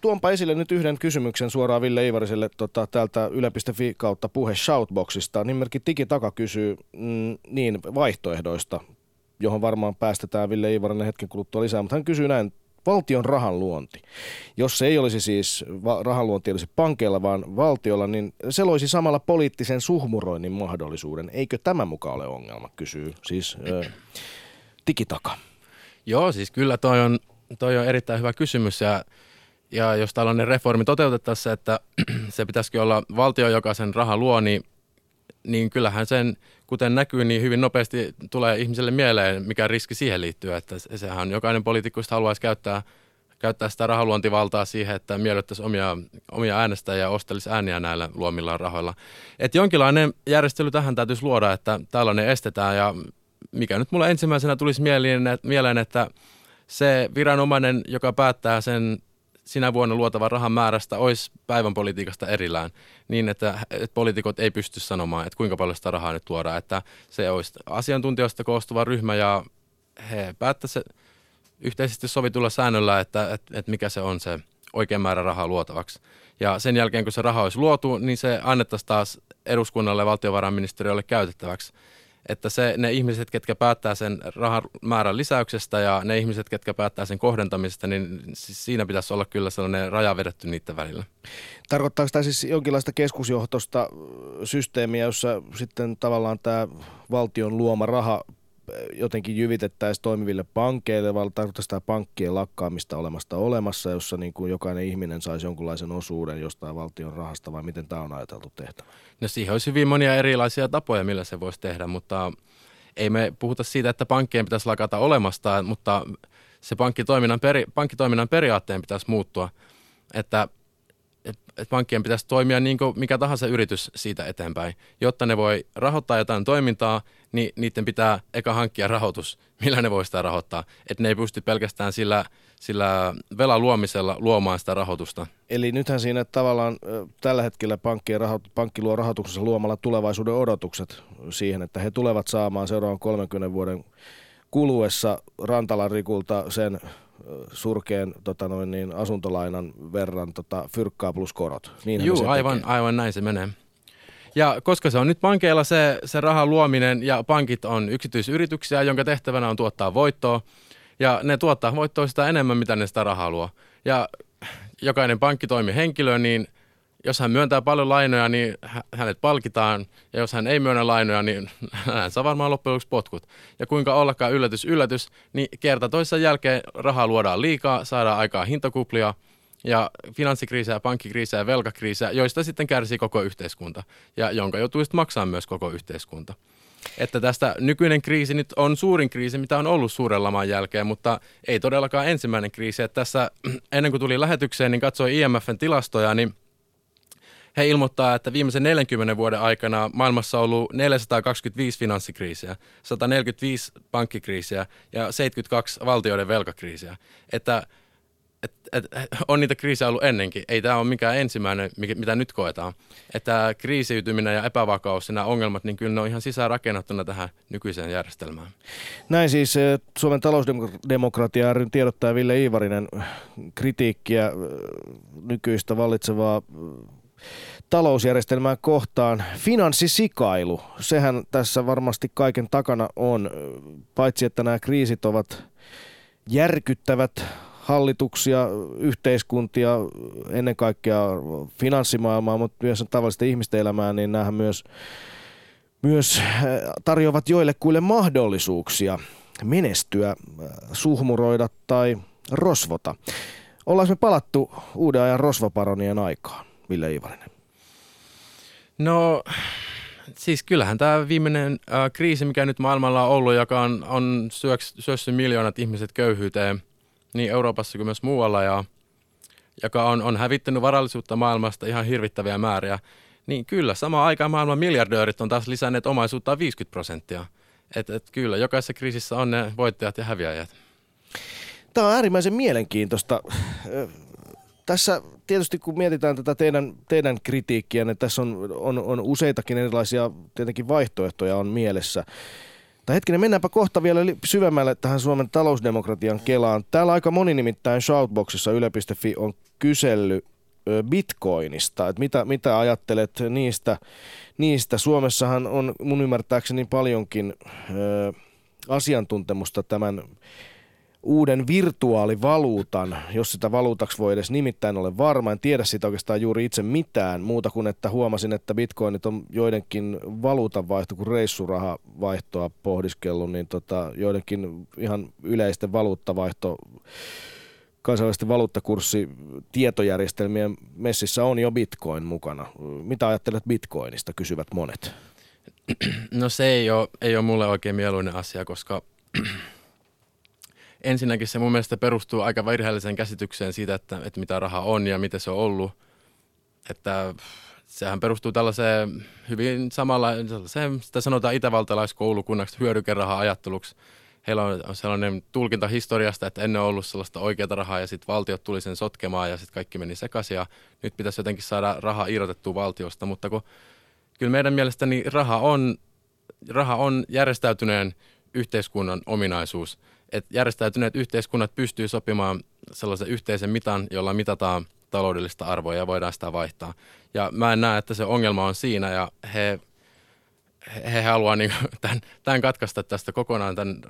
B: tuonpa esille nyt yhden kysymyksen suoraan Ville Ivariselle tota, täältä yle.fi kautta puhe Shoutboxista. Nimimerkki Tiki Taka kysyy mm, niin vaihtoehdoista, johon varmaan päästetään Ville Ivarinen hetken kuluttua lisää, mutta hän kysyy näin, valtion rahan luonti. Jos se ei olisi siis, rahan luonti olisi pankeilla, vaan valtiolla, niin se loisi samalla poliittisen suhmuroinnin mahdollisuuden. Eikö tämä mukaan ole ongelma, kysyy siis tikitaka.
D: Joo, siis kyllä toi on, toi on erittäin hyvä kysymys ja, ja jos tällainen reformi toteutettaisiin, että se pitäisikin olla valtio, joka sen rahan luo, niin, niin kyllähän sen – kuten näkyy, niin hyvin nopeasti tulee ihmiselle mieleen, mikä riski siihen liittyy. Että sehän jokainen poliitikko haluaisi käyttää, käyttää sitä rahaluontivaltaa siihen, että miellyttäisi omia, omia äänestäjiä ja ostelisi ääniä näillä luomillaan rahoilla. Että jonkinlainen järjestely tähän täytyisi luoda, että tällainen estetään ja mikä nyt mulle ensimmäisenä tulisi mieleen että se viranomainen, joka päättää sen sinä vuonna luotava rahan määrästä olisi päivän politiikasta erillään, niin että, että poliitikot ei pysty sanomaan, että kuinka paljon sitä rahaa nyt tuodaan, että se olisi asiantuntijoista koostuva ryhmä ja he päättäisivät yhteisesti sovitulla säännöllä, että, että, että mikä se on se oikein määrä rahaa luotavaksi. Ja sen jälkeen, kun se raha olisi luotu, niin se annettaisiin taas eduskunnalle ja valtiovarainministeriölle käytettäväksi. Että se, ne ihmiset, ketkä päättää sen rahan määrän lisäyksestä ja ne ihmiset, ketkä päättää sen kohdentamisesta, niin siis siinä pitäisi olla kyllä sellainen raja vedetty niiden välillä.
B: Tarkoittaako tämä siis jonkinlaista keskusjohtosta systeemiä, jossa sitten tavallaan tämä valtion luoma raha jotenkin jyvitettäisiin toimiville pankeille, vai tarkoittaa sitä pankkien lakkaamista olemasta olemassa, jossa niin kuin jokainen ihminen saisi jonkunlaisen osuuden jostain valtion rahasta, vai miten tämä on ajateltu tehtävä?
D: No siihen olisi hyvin monia erilaisia tapoja, millä se voisi tehdä, mutta ei me puhuta siitä, että pankkien pitäisi lakata olemasta, mutta se pankkitoiminnan, peri, pankkitoiminnan periaatteen pitäisi muuttua, että että pankkien pitäisi toimia niin kuin mikä tahansa yritys siitä eteenpäin. Jotta ne voi rahoittaa jotain toimintaa, niin niiden pitää eka hankkia rahoitus, millä ne voi sitä rahoittaa. Että ne ei pysty pelkästään sillä, sillä velan luomisella luomaan sitä rahoitusta.
B: Eli nythän siinä tavallaan tällä hetkellä pankkien raho- pankki luo rahoituksessa luomalla tulevaisuuden odotukset siihen, että he tulevat saamaan seuraavan 30 vuoden kuluessa Rantalan Rikulta sen surkeen tota noin, niin asuntolainan verran tota, fyrkkaa plus korot.
D: Niin Joo, aivan, aivan näin se menee. Ja koska se on nyt pankeilla se, se rahan luominen ja pankit on yksityisyrityksiä, jonka tehtävänä on tuottaa voittoa, ja ne tuottaa voittoa sitä enemmän, mitä ne sitä rahaa luo. Ja jokainen pankki toimii henkilö, niin – jos hän myöntää paljon lainoja, niin hänet palkitaan, ja jos hän ei myönnä lainoja, niin hän saa varmaan loppujen lopuksi potkut. Ja kuinka ollakaan yllätys, yllätys, niin kerta toisessa jälkeen rahaa luodaan liikaa, saadaan aikaa hintakuplia, ja finanssikriisejä, pankkikriisejä ja velkakriisejä, joista sitten kärsii koko yhteiskunta, ja jonka joutuu sitten maksamaan myös koko yhteiskunta. Että tästä nykyinen kriisi nyt on suurin kriisi, mitä on ollut suuren laman jälkeen, mutta ei todellakaan ensimmäinen kriisi. Että tässä ennen kuin tuli lähetykseen, niin katsoi IMFn tilastoja, niin he ilmoittaa, että viimeisen 40 vuoden aikana maailmassa on ollut 425 finanssikriisiä, 145 pankkikriisiä ja 72 valtioiden velkakriisiä. Että et, et, on niitä kriisejä ollut ennenkin. Ei tämä ole mikään ensimmäinen, mitä nyt koetaan. Että kriisiytyminen ja epävakaus ja nämä ongelmat, niin kyllä ne on ihan sisäänrakennettuna tähän nykyiseen järjestelmään.
B: Näin siis eh, Suomen talousdemokratia ryn tiedottaja Ville Iivarinen kritiikkiä eh, nykyistä vallitsevaa talousjärjestelmää kohtaan. Finanssisikailu, sehän tässä varmasti kaiken takana on, paitsi että nämä kriisit ovat järkyttävät hallituksia, yhteiskuntia, ennen kaikkea finanssimaailmaa, mutta myös tavallisten ihmisten elämää, niin nämähän myös, myös äh, tarjoavat joillekuille mahdollisuuksia menestyä, äh, suhmuroida tai rosvota. Ollaan me palattu uuden ajan rosvaparonien aikaan, Ville Ivarinen?
D: No siis kyllähän tämä viimeinen äh, kriisi, mikä nyt maailmalla on ollut, joka on, on syössyt miljoonat ihmiset köyhyyteen niin Euroopassa kuin myös muualla ja joka on, on hävittänyt varallisuutta maailmasta ihan hirvittäviä määriä, niin kyllä samaan aikaan maailman miljardöörit on taas lisänneet omaisuuttaan 50 prosenttia. Et, et kyllä, jokaisessa kriisissä on ne voittajat ja häviäjät.
B: Tämä on äärimmäisen mielenkiintoista tässä tietysti kun mietitään tätä teidän, teidän kritiikkiä, niin tässä on, on, on useitakin erilaisia tietenkin vaihtoehtoja on mielessä. Tai hetkinen, mennäänpä kohta vielä syvemmälle tähän Suomen talousdemokratian kelaan. Täällä aika moni nimittäin Shoutboxissa yle.fi on kysellyt bitcoinista, että mitä, mitä ajattelet niistä, niistä. Suomessahan on mun ymmärtääkseni paljonkin ö, asiantuntemusta tämän uuden virtuaalivaluutan, jos sitä valuutaksi voi edes nimittäin ole varma. En tiedä siitä oikeastaan juuri itse mitään muuta kuin, että huomasin, että bitcoinit on joidenkin valuutanvaihto, kun reissuraha-vaihtoa pohdiskellut, niin tota, joidenkin ihan yleisten valuuttavaihto kansainvälisten valuuttakurssi tietojärjestelmien messissä on jo bitcoin mukana. Mitä ajattelet bitcoinista, kysyvät monet.
D: No se ei ole, ei ole mulle oikein mieluinen asia, koska ensinnäkin se mun mielestä perustuu aika virheelliseen käsitykseen siitä, että, että mitä raha on ja miten se on ollut. Että sehän perustuu tällaiseen hyvin samalla, sellaiseen, sitä sanotaan itävaltalaiskoulukunnaksi hyödykeraha-ajatteluksi. heillä on sellainen tulkinta historiasta, että ennen on ollut sellaista oikeaa rahaa ja sitten valtiot tuli sen sotkemaan ja sitten kaikki meni sekaisin ja nyt pitäisi jotenkin saada rahaa irrotettua valtiosta, mutta kun kyllä meidän mielestäni raha on, raha on järjestäytyneen yhteiskunnan ominaisuus. Että järjestäytyneet yhteiskunnat pystyy sopimaan sellaisen yhteisen mitan, jolla mitataan taloudellista arvoa ja voidaan sitä vaihtaa. Ja mä en näe, että se ongelma on siinä ja he, he haluaa niin tämän, tämän katkaista tästä kokonaan tämän,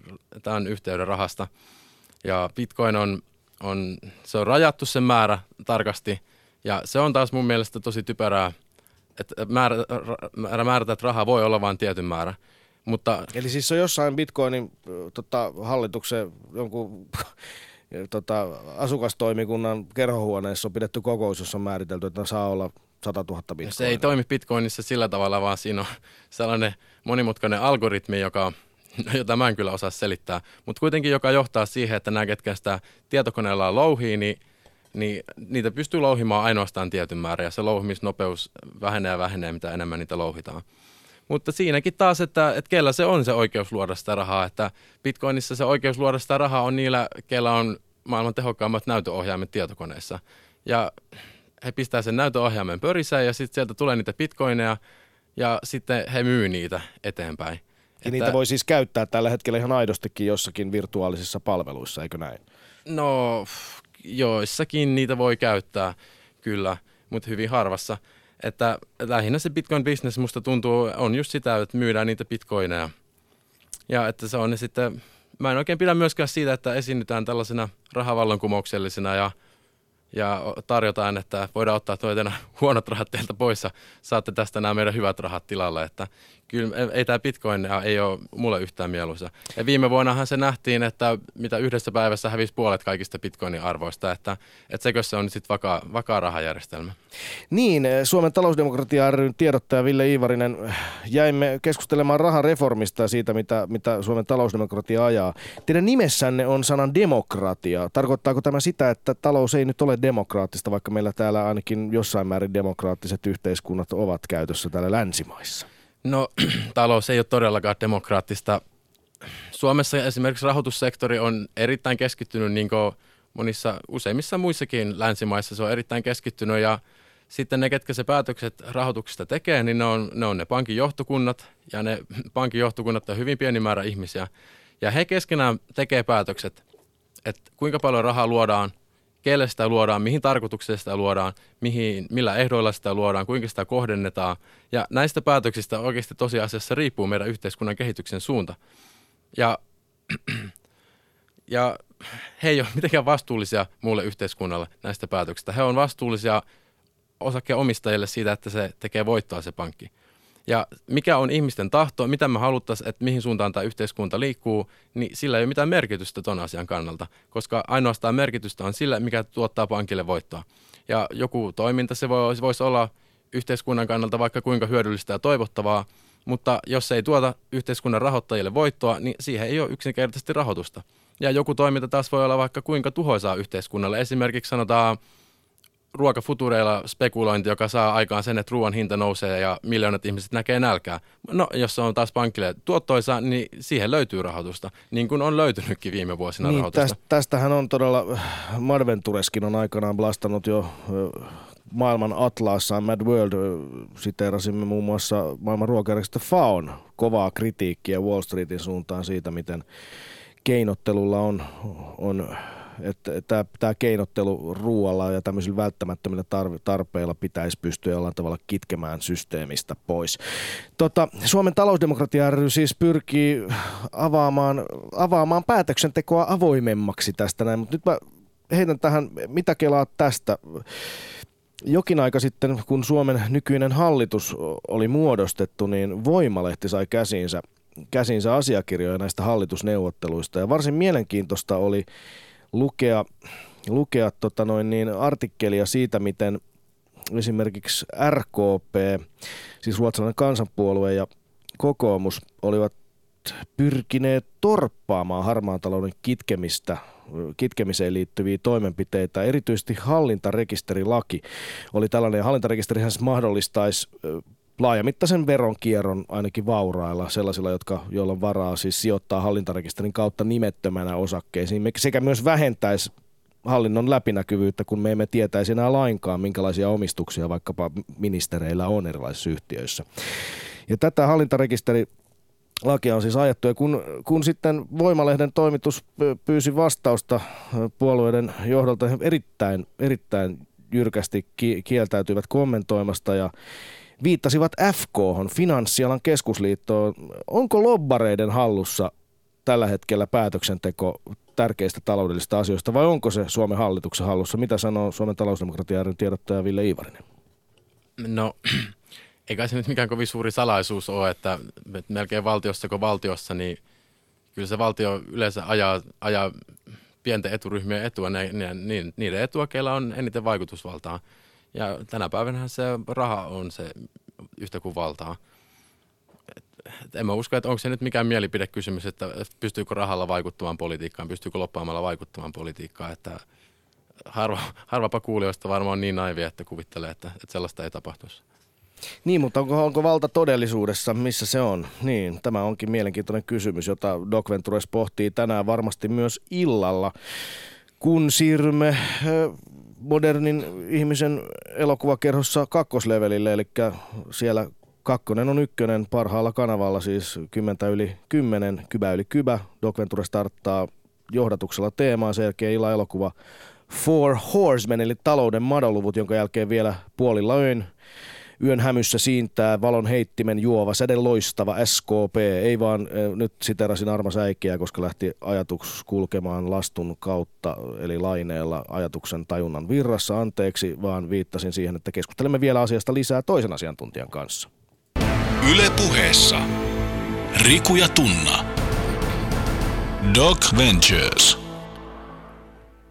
D: tämän yhteyden rahasta. Ja Bitcoin on, on, se on rajattu sen määrä tarkasti ja se on taas mun mielestä tosi typerää, että määrä, määrä, määrätä, että raha voi olla vain tietyn määrä. Mutta,
B: Eli siis on jossain Bitcoinin tota, hallituksen jonkun tota, asukastoimikunnan kerhohuoneessa on pidetty kokous, jossa on määritelty, että saa olla 100 000 bitcoinia.
D: Se ei toimi Bitcoinissa sillä tavalla, vaan siinä on sellainen monimutkainen algoritmi, joka, jota mä en kyllä osaa selittää, mutta kuitenkin joka johtaa siihen, että nämä, ketkä sitä tietokoneella louhii, niin, niin niitä pystyy louhimaan ainoastaan tietyn määrän ja se louhimisnopeus vähenee ja vähenee, mitä enemmän niitä louhitaan. Mutta siinäkin taas, että, että kellä se on se oikeus luoda sitä rahaa, että Bitcoinissa se oikeus luoda sitä rahaa on niillä, kellä on maailman tehokkaammat näytöohjaimet tietokoneessa. Ja he pistää sen näytöohjaimen pöriseen ja sitten sieltä tulee niitä bitcoineja ja sitten he myy niitä eteenpäin. Ja
B: että, niitä voi siis käyttää tällä hetkellä ihan aidostikin jossakin virtuaalisissa palveluissa, eikö näin?
D: No, joissakin niitä voi käyttää kyllä, mutta hyvin harvassa. Että lähinnä se Bitcoin-business musta tuntuu on just sitä, että myydään niitä bitcoineja. Ja että se on ne sitten, mä en oikein pidä myöskään siitä, että esiinnytään tällaisena rahavallankumouksellisena ja ja tarjotaan, että voidaan ottaa toitena huonot rahat teiltä pois ja saatte tästä nämä meidän hyvät rahat tilalle. Että kyllä ei tämä Bitcoin ei ole mulle yhtään mieluisa. Ja viime vuonnahan se nähtiin, että mitä yhdessä päivässä hävisi puolet kaikista Bitcoinin arvoista, että, että sekö se on sitten vakaa, vakaa rahajärjestelmä.
B: Niin, Suomen talousdemokratia ryn tiedottaja Ville Iivarinen, jäimme keskustelemaan rahareformista ja siitä, mitä, mitä Suomen talousdemokratia ajaa. Teidän nimessänne on sanan demokratia. Tarkoittaako tämä sitä, että talous ei nyt ole demokraattista, vaikka meillä täällä ainakin jossain määrin demokraattiset yhteiskunnat ovat käytössä täällä länsimaissa?
D: No talous ei ole todellakaan demokraattista. Suomessa esimerkiksi rahoitussektori on erittäin keskittynyt niin kuin monissa useimmissa muissakin länsimaissa se on erittäin keskittynyt. Ja sitten ne, ketkä se päätökset rahoituksesta tekee, niin ne on ne, on ne pankin johtokunnat. Ja ne pankin johtokunnat on hyvin pieni määrä ihmisiä. Ja he keskenään tekee päätökset, että kuinka paljon rahaa luodaan kelle sitä luodaan, mihin tarkoitukseen sitä luodaan, mihin, millä ehdoilla sitä luodaan, kuinka sitä kohdennetaan. Ja näistä päätöksistä oikeasti tosiasiassa riippuu meidän yhteiskunnan kehityksen suunta. Ja, ja he ei ole mitenkään vastuullisia muulle yhteiskunnalle näistä päätöksistä. He on vastuullisia osakkeenomistajille siitä, että se tekee voittoa se pankki ja mikä on ihmisten tahto, mitä me haluttaisiin, että mihin suuntaan tämä yhteiskunta liikkuu, niin sillä ei ole mitään merkitystä ton asian kannalta, koska ainoastaan merkitystä on sillä, mikä tuottaa pankille voittoa. Ja joku toiminta, se voisi, voisi olla yhteiskunnan kannalta vaikka kuinka hyödyllistä ja toivottavaa, mutta jos se ei tuota yhteiskunnan rahoittajille voittoa, niin siihen ei ole yksinkertaisesti rahoitusta. Ja joku toiminta taas voi olla vaikka kuinka tuhoisaa yhteiskunnalle. Esimerkiksi sanotaan ruokafutureilla spekulointi, joka saa aikaan sen, että ruoan hinta nousee ja miljoonat ihmiset näkee nälkää. No, jos se on taas pankille tuottoisa, niin siihen löytyy rahoitusta, niin kuin on löytynytkin viime vuosina niin, rahoitusta. Tästä,
B: tästähän on todella, Madventureskin on aikanaan blastannut jo maailman atlassaan Mad World siteerasimme muun muassa maailman ruokajärjestö FAON kovaa kritiikkiä Wall Streetin suuntaan siitä, miten keinottelulla on, on että tämä, keinottelu ruoalla ja tämmöisillä välttämättömillä tarpeilla pitäisi pystyä jollain tavalla kitkemään systeemistä pois. Tota, Suomen talousdemokratia ry siis pyrkii avaamaan, avaamaan päätöksentekoa avoimemmaksi tästä näin, mutta nyt mä heitän tähän, mitä kelaa tästä? Jokin aika sitten, kun Suomen nykyinen hallitus oli muodostettu, niin Voimalehti sai käsiinsä käsinsä asiakirjoja näistä hallitusneuvotteluista. Ja varsin mielenkiintoista oli lukea, lukea tota noin niin, artikkelia siitä, miten esimerkiksi RKP, siis ruotsalainen kansanpuolue ja kokoomus olivat pyrkineet torppaamaan harmaan talouden kitkemistä, kitkemiseen liittyviä toimenpiteitä. Erityisesti hallintarekisterilaki oli tällainen. Hallintarekisterihän siis mahdollistaisi laajamittaisen veronkierron ainakin vaurailla, sellaisilla, jotka, joilla on varaa siis sijoittaa hallintarekisterin kautta nimettömänä osakkeisiin, sekä myös vähentäisi hallinnon läpinäkyvyyttä, kun me emme tietäisi enää lainkaan, minkälaisia omistuksia vaikkapa ministereillä on erilaisissa yhtiöissä. Ja tätä hallintarekisteri lakia on siis ajettu. Ja kun, kun sitten Voimalehden toimitus pyysi vastausta puolueiden johdolta, he erittäin, erittäin jyrkästi kieltäytyivät kommentoimasta ja viittasivat FK, Finanssialan keskusliittoon. Onko lobbareiden hallussa tällä hetkellä päätöksenteko tärkeistä taloudellisista asioista vai onko se Suomen hallituksen hallussa? Mitä sanoo Suomen talousdemokratia tiedottaja Ville Iivarinen?
D: No, eikä se nyt mikään kovin suuri salaisuus ole, että melkein valtiossa kuin valtiossa, niin kyllä se valtio yleensä ajaa, ajaa pienten eturyhmien etua, ne, niiden etua, keillä on eniten vaikutusvaltaa. Ja tänä päivänä se raha on se yhtä kuin valtaa. Et, en mä usko, että onko se nyt mikään mielipidekysymys, että pystyykö rahalla vaikuttamaan politiikkaan, pystyykö loppaamalla vaikuttamaan politiikkaan, että harva, harvapa kuulijoista varmaan niin naivi, että kuvittelee, että, että sellaista ei tapahtuisi.
B: Niin, mutta onko, onko valta todellisuudessa, missä se on? Niin, tämä onkin mielenkiintoinen kysymys, jota Doc Ventures pohtii tänään varmasti myös illalla, kun siirrymme modernin ihmisen elokuvakerhossa kakkoslevelille, eli siellä kakkonen on ykkönen parhaalla kanavalla, siis kymmentä yli kymmenen, kybä yli kybä. Doc Venture starttaa johdatuksella teemaa, sen jälkeen illa elokuva Four Horsemen, eli talouden madoluvut, jonka jälkeen vielä puolilla öin Yön hämyssä siintää valon heittimen juova, säde loistava SKP. Ei vaan, nyt siterasin Arma Säikkiä, koska lähti ajatus kulkemaan lastun kautta, eli laineella ajatuksen tajunnan virrassa. Anteeksi, vaan viittasin siihen, että keskustelemme vielä asiasta lisää toisen asiantuntijan kanssa.
A: Yle puheessa. Riku ja Tunna. Doc Ventures.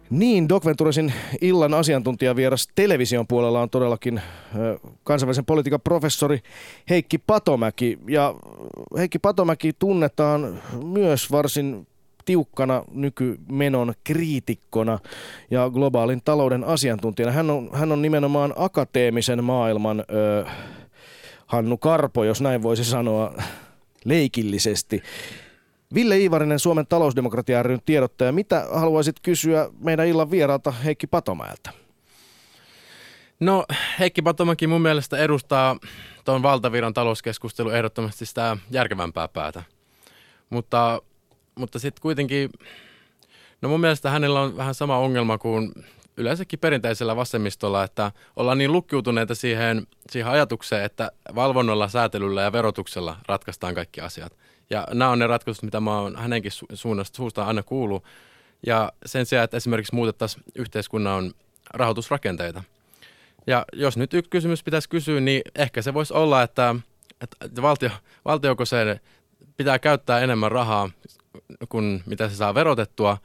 B: Niin, Doc Venturesin illan asiantuntijavieras television puolella on todellakin kansainvälisen politiikan professori Heikki Patomäki. Ja Heikki Patomäki tunnetaan myös varsin tiukkana nykymenon kriitikkona ja globaalin talouden asiantuntijana. Hän on, hän on nimenomaan akateemisen maailman ö, Hannu Karpo, jos näin voisi sanoa leikillisesti. Ville Iivarinen, Suomen talousdemokratia ryn tiedottaja. Mitä haluaisit kysyä meidän illan vieraalta Heikki Patomäeltä?
D: No Heikki Patomäki mun mielestä edustaa tuon valtaviran talouskeskustelu ehdottomasti sitä järkevämpää päätä. Mutta, mutta sitten kuitenkin, no mun mielestä hänellä on vähän sama ongelma kuin yleensäkin perinteisellä vasemmistolla, että ollaan niin lukkiutuneita siihen, siihen ajatukseen, että valvonnalla, säätelyllä ja verotuksella ratkaistaan kaikki asiat. Ja nämä on ne ratkaisut, mitä mä oon hänenkin su- suunnasta, suusta aina kuullut. Ja sen sijaan, että esimerkiksi muutettaisiin yhteiskunnan rahoitusrakenteita. Ja jos nyt yksi kysymys pitäisi kysyä, niin ehkä se voisi olla, että, että valtio, valtioko se pitää käyttää enemmän rahaa kuin mitä se saa verotettua,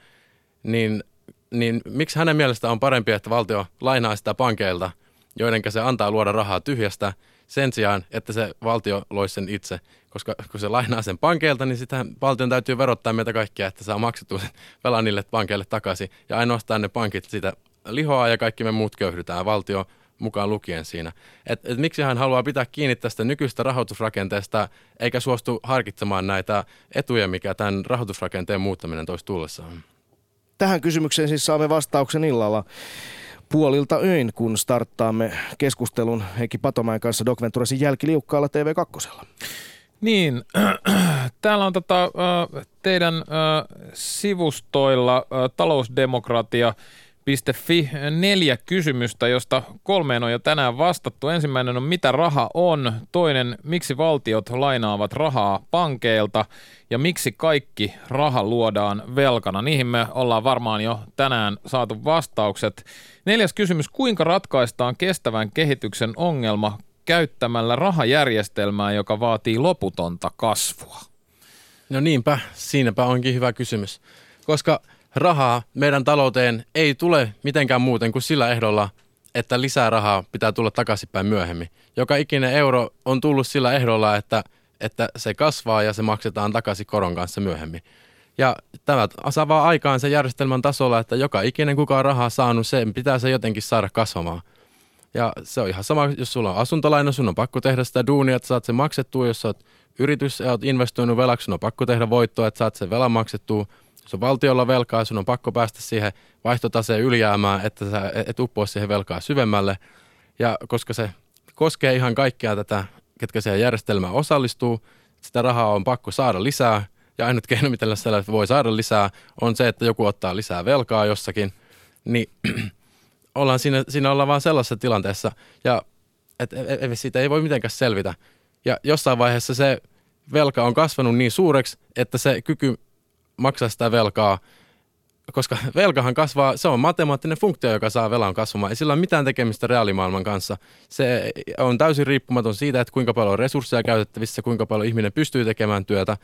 D: niin, niin miksi hänen mielestä on parempi, että valtio lainaa sitä pankeilta, joiden se antaa luoda rahaa tyhjästä, sen sijaan, että se valtio loisi sen itse koska kun se lainaa sen pankeilta, niin sitä valtion täytyy verottaa meitä kaikkia, että saa maksettua velan niille pankeille takaisin. Ja ainoastaan ne pankit sitä lihoaa ja kaikki me muut köyhdytään, valtio mukaan lukien siinä. Et, et miksi hän haluaa pitää kiinni tästä nykyistä rahoitusrakenteesta, eikä suostu harkitsemaan näitä etuja, mikä tämän rahoitusrakenteen muuttaminen toisi tullessaan?
B: Tähän kysymykseen siis saamme vastauksen illalla puolilta öin, kun starttaamme keskustelun Heikki Patomäen kanssa Doc Venturesin jälkiliukkaalla TV2.
C: Niin, täällä on tota, teidän sivustoilla talousdemokratia Fi neljä kysymystä, josta kolmeen on jo tänään vastattu. Ensimmäinen on, mitä raha on? Toinen, miksi valtiot lainaavat rahaa pankeilta? Ja miksi kaikki raha luodaan velkana? Niihin me ollaan varmaan jo tänään saatu vastaukset. Neljäs kysymys, kuinka ratkaistaan kestävän kehityksen ongelma, käyttämällä rahajärjestelmää, joka vaatii loputonta kasvua?
D: No niinpä, siinäpä onkin hyvä kysymys. Koska rahaa meidän talouteen ei tule mitenkään muuten kuin sillä ehdolla, että lisää rahaa pitää tulla takaisinpäin myöhemmin. Joka ikinen euro on tullut sillä ehdolla, että, että se kasvaa ja se maksetaan takaisin koron kanssa myöhemmin. Ja tämä saa vaan aikaan sen järjestelmän tasolla, että joka ikinen kuka on rahaa saanut, sen pitää se jotenkin saada kasvamaan. Ja se on ihan sama, jos sulla on asuntolaina, sun on pakko tehdä sitä duunia, että saat sen maksettua. Jos sä oot yritys ja oot investoinut velaksi, sun on pakko tehdä voittoa, että saat sen velan maksettua. On valtiolla velkaa, sun on pakko päästä siihen vaihtotaseen ylijäämään, että sä et uppoa siihen velkaa syvemmälle. Ja koska se koskee ihan kaikkea tätä, ketkä siihen järjestelmään osallistuu, sitä rahaa on pakko saada lisää. Ja ainut keino, miten sellaista voi saada lisää, on se, että joku ottaa lisää velkaa jossakin. Niin ollaan siinä, siinä ollaan vaan sellaisessa tilanteessa, ja et, et, et, siitä ei voi mitenkään selvitä. Ja jossain vaiheessa se velka on kasvanut niin suureksi, että se kyky maksaa sitä velkaa, koska velkahan kasvaa, se on matemaattinen funktio, joka saa velan kasvamaan. Ei sillä ole mitään tekemistä reaalimaailman kanssa. Se on täysin riippumaton siitä, että kuinka paljon on resursseja käytettävissä, kuinka paljon ihminen pystyy tekemään työtä.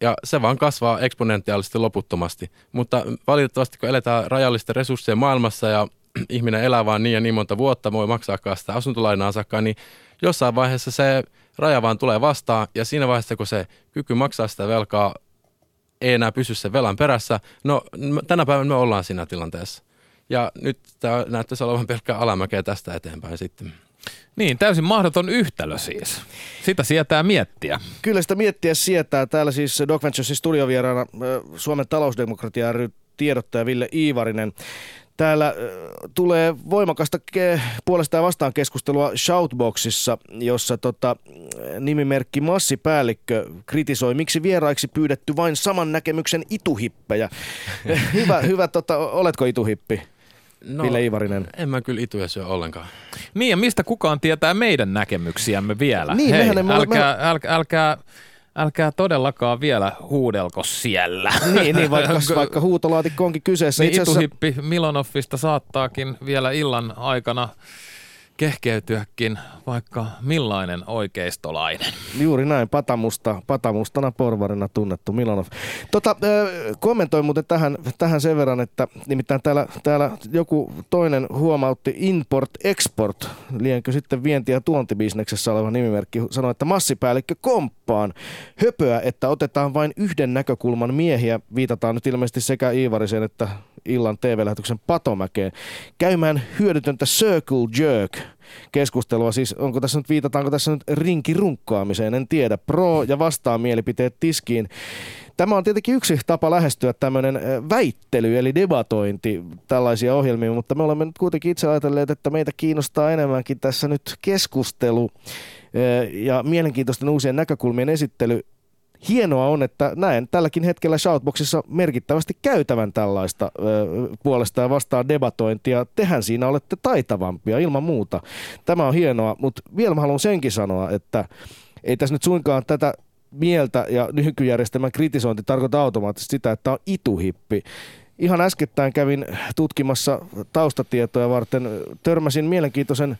D: Ja se vaan kasvaa eksponentiaalisesti loputtomasti. Mutta valitettavasti, kun eletään rajallisten resurssien maailmassa ja ihminen elää vaan niin ja niin monta vuotta, voi maksaa sitä asuntolainaa saakka, niin jossain vaiheessa se raja vaan tulee vastaan ja siinä vaiheessa, kun se kyky maksaa sitä velkaa ei enää pysy sen velan perässä, no tänä päivänä me ollaan siinä tilanteessa. Ja nyt tämä näyttäisi olevan pelkkää alamäkeä tästä eteenpäin sitten.
C: Niin, täysin mahdoton yhtälö siis. Sitä sietää miettiä.
B: Kyllä sitä miettiä sietää. Täällä siis Doc Venturesin studiovieraana Suomen talousdemokratia ry tiedottaja Ville Iivarinen. Täällä tulee voimakasta ke- puolesta ja vastaan keskustelua Shoutboxissa, jossa tota, nimimerkki Massipäällikkö kritisoi, miksi vieraiksi pyydetty vain saman näkemyksen ituhippejä. hyvä, hyvä tota, oletko ituhippi? No, Ville Ivarinen.
D: En mä kyllä ituja syö ollenkaan.
C: Niin ja mistä kukaan tietää meidän näkemyksiämme vielä? Niin, Hei, älkää, älkää, älkää, älkää älkää todellakaan vielä huudelko siellä.
B: Niin, niin vaikka, vaikka huutolaatikko onkin kyseessä.
C: Niin Itse asiassa... Ituhippi Milonoffista saattaakin vielä illan aikana kehkeytyäkin vaikka millainen oikeistolainen.
B: Juuri näin, patamusta, patamustana porvarina tunnettu Milanov. Tota, kommentoin muuten tähän, tähän sen verran, että nimittäin täällä, täällä joku toinen huomautti import-export, lienkö sitten vienti- ja tuontibisneksessä oleva nimimerkki, sanoi, että massipäällikkö komppaan höpöä, että otetaan vain yhden näkökulman miehiä, viitataan nyt ilmeisesti sekä Iivarisen että illan TV-lähetyksen Patomäkeen, käymään hyödytöntä circle jerk keskustelua. Siis onko tässä nyt, viitataanko tässä nyt rinkirunkkaamiseen, en tiedä. Pro- ja vastaan mielipiteet tiskiin. Tämä on tietenkin yksi tapa lähestyä tämmöinen väittely eli debatointi tällaisia ohjelmia, mutta me olemme nyt kuitenkin itse ajatelleet, että meitä kiinnostaa enemmänkin tässä nyt keskustelu ja mielenkiintoisten uusien näkökulmien esittely hienoa on, että näen tälläkin hetkellä Shoutboxissa merkittävästi käytävän tällaista puolesta ja vastaan debatointia. Tehän siinä olette taitavampia ilman muuta. Tämä on hienoa, mutta vielä mä haluan senkin sanoa, että ei tässä nyt suinkaan tätä mieltä ja nykyjärjestelmän kritisointi tarkoita automaattisesti sitä, että on ituhippi. Ihan äskettäin kävin tutkimassa taustatietoja varten, törmäsin mielenkiintoisen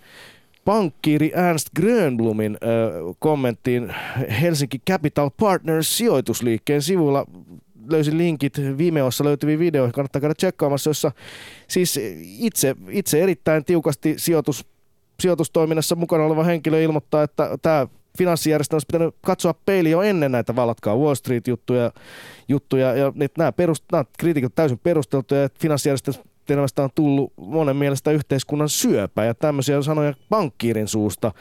B: pankkiiri Ernst Grönblumin äh, kommenttiin Helsinki Capital Partners sijoitusliikkeen sivulla löysin linkit Vimeossa löytyviin videoihin, kannattaa käydä tsekkaamassa, jossa siis itse, itse erittäin tiukasti sijoitus, sijoitustoiminnassa mukana oleva henkilö ilmoittaa, että tämä finanssijärjestelmä olisi pitänyt katsoa peiliä jo ennen näitä valatkaa Wall Street-juttuja, juttuja, ja nämä, perust, nämä kriitikot täysin perusteltuja, että finanssijärjestelmä järjestelmästä on tullut monen mielestä yhteiskunnan syöpä ja tämmöisiä sanoja pankkiirin suusta,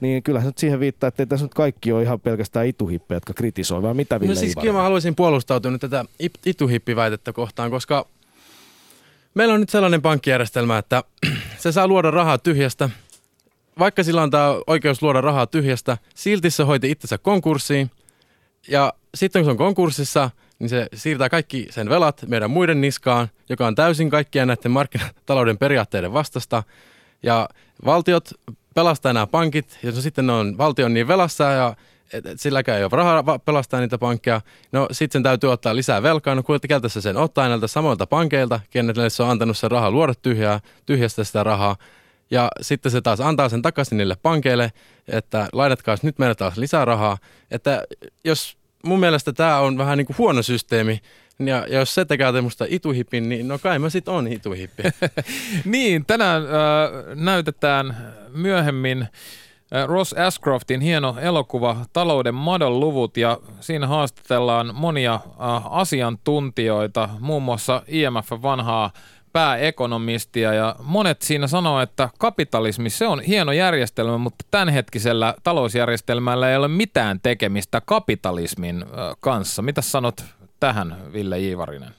B: niin kyllähän nyt siihen viittaa, että ei tässä nyt kaikki ole ihan pelkästään ituhippejä, jotka kritisoi, vaan mitä Ville
D: No siis kyllä mä haluaisin puolustautua nyt tätä ituhippiväitettä kohtaan, koska meillä on nyt sellainen pankkijärjestelmä, että se saa luoda rahaa tyhjästä, vaikka sillä on tämä oikeus luoda rahaa tyhjästä, silti se hoiti itsensä konkurssiin. Ja sitten kun se on konkurssissa, niin se siirtää kaikki sen velat meidän muiden niskaan, joka on täysin kaikkien näiden markkinatalouden periaatteiden vastasta. Ja valtiot pelastaa nämä pankit, ja sitten ne on valtion niin velassa ja et, et silläkään ei ole rahaa pelastaa niitä pankkeja. No sitten sen täytyy ottaa lisää velkaa. No keltä se sen ottaa näiltä samoilta pankeilta, kenelle se on antanut sen rahaa luoda tyhjää, tyhjästä sitä rahaa. Ja sitten se taas antaa sen takaisin niille pankeille, että lainatkaa nyt meille taas lisää rahaa. Että jos mun mielestä tämä on vähän niin kuin huono systeemi, ja, jos se tekee tämmöistä ituhipin, niin no kai mä sit on ituhippi.
C: niin, tänään äh, näytetään myöhemmin äh, Ross Ashcroftin hieno elokuva Talouden madonluvut ja siinä haastatellaan monia äh, asiantuntijoita, muun muassa IMF vanhaa pääekonomistia ja monet siinä sanoo, että kapitalismi se on hieno järjestelmä, mutta tämänhetkisellä talousjärjestelmällä ei ole mitään tekemistä kapitalismin kanssa. Mitä sanot tähän, Ville Iivarinen?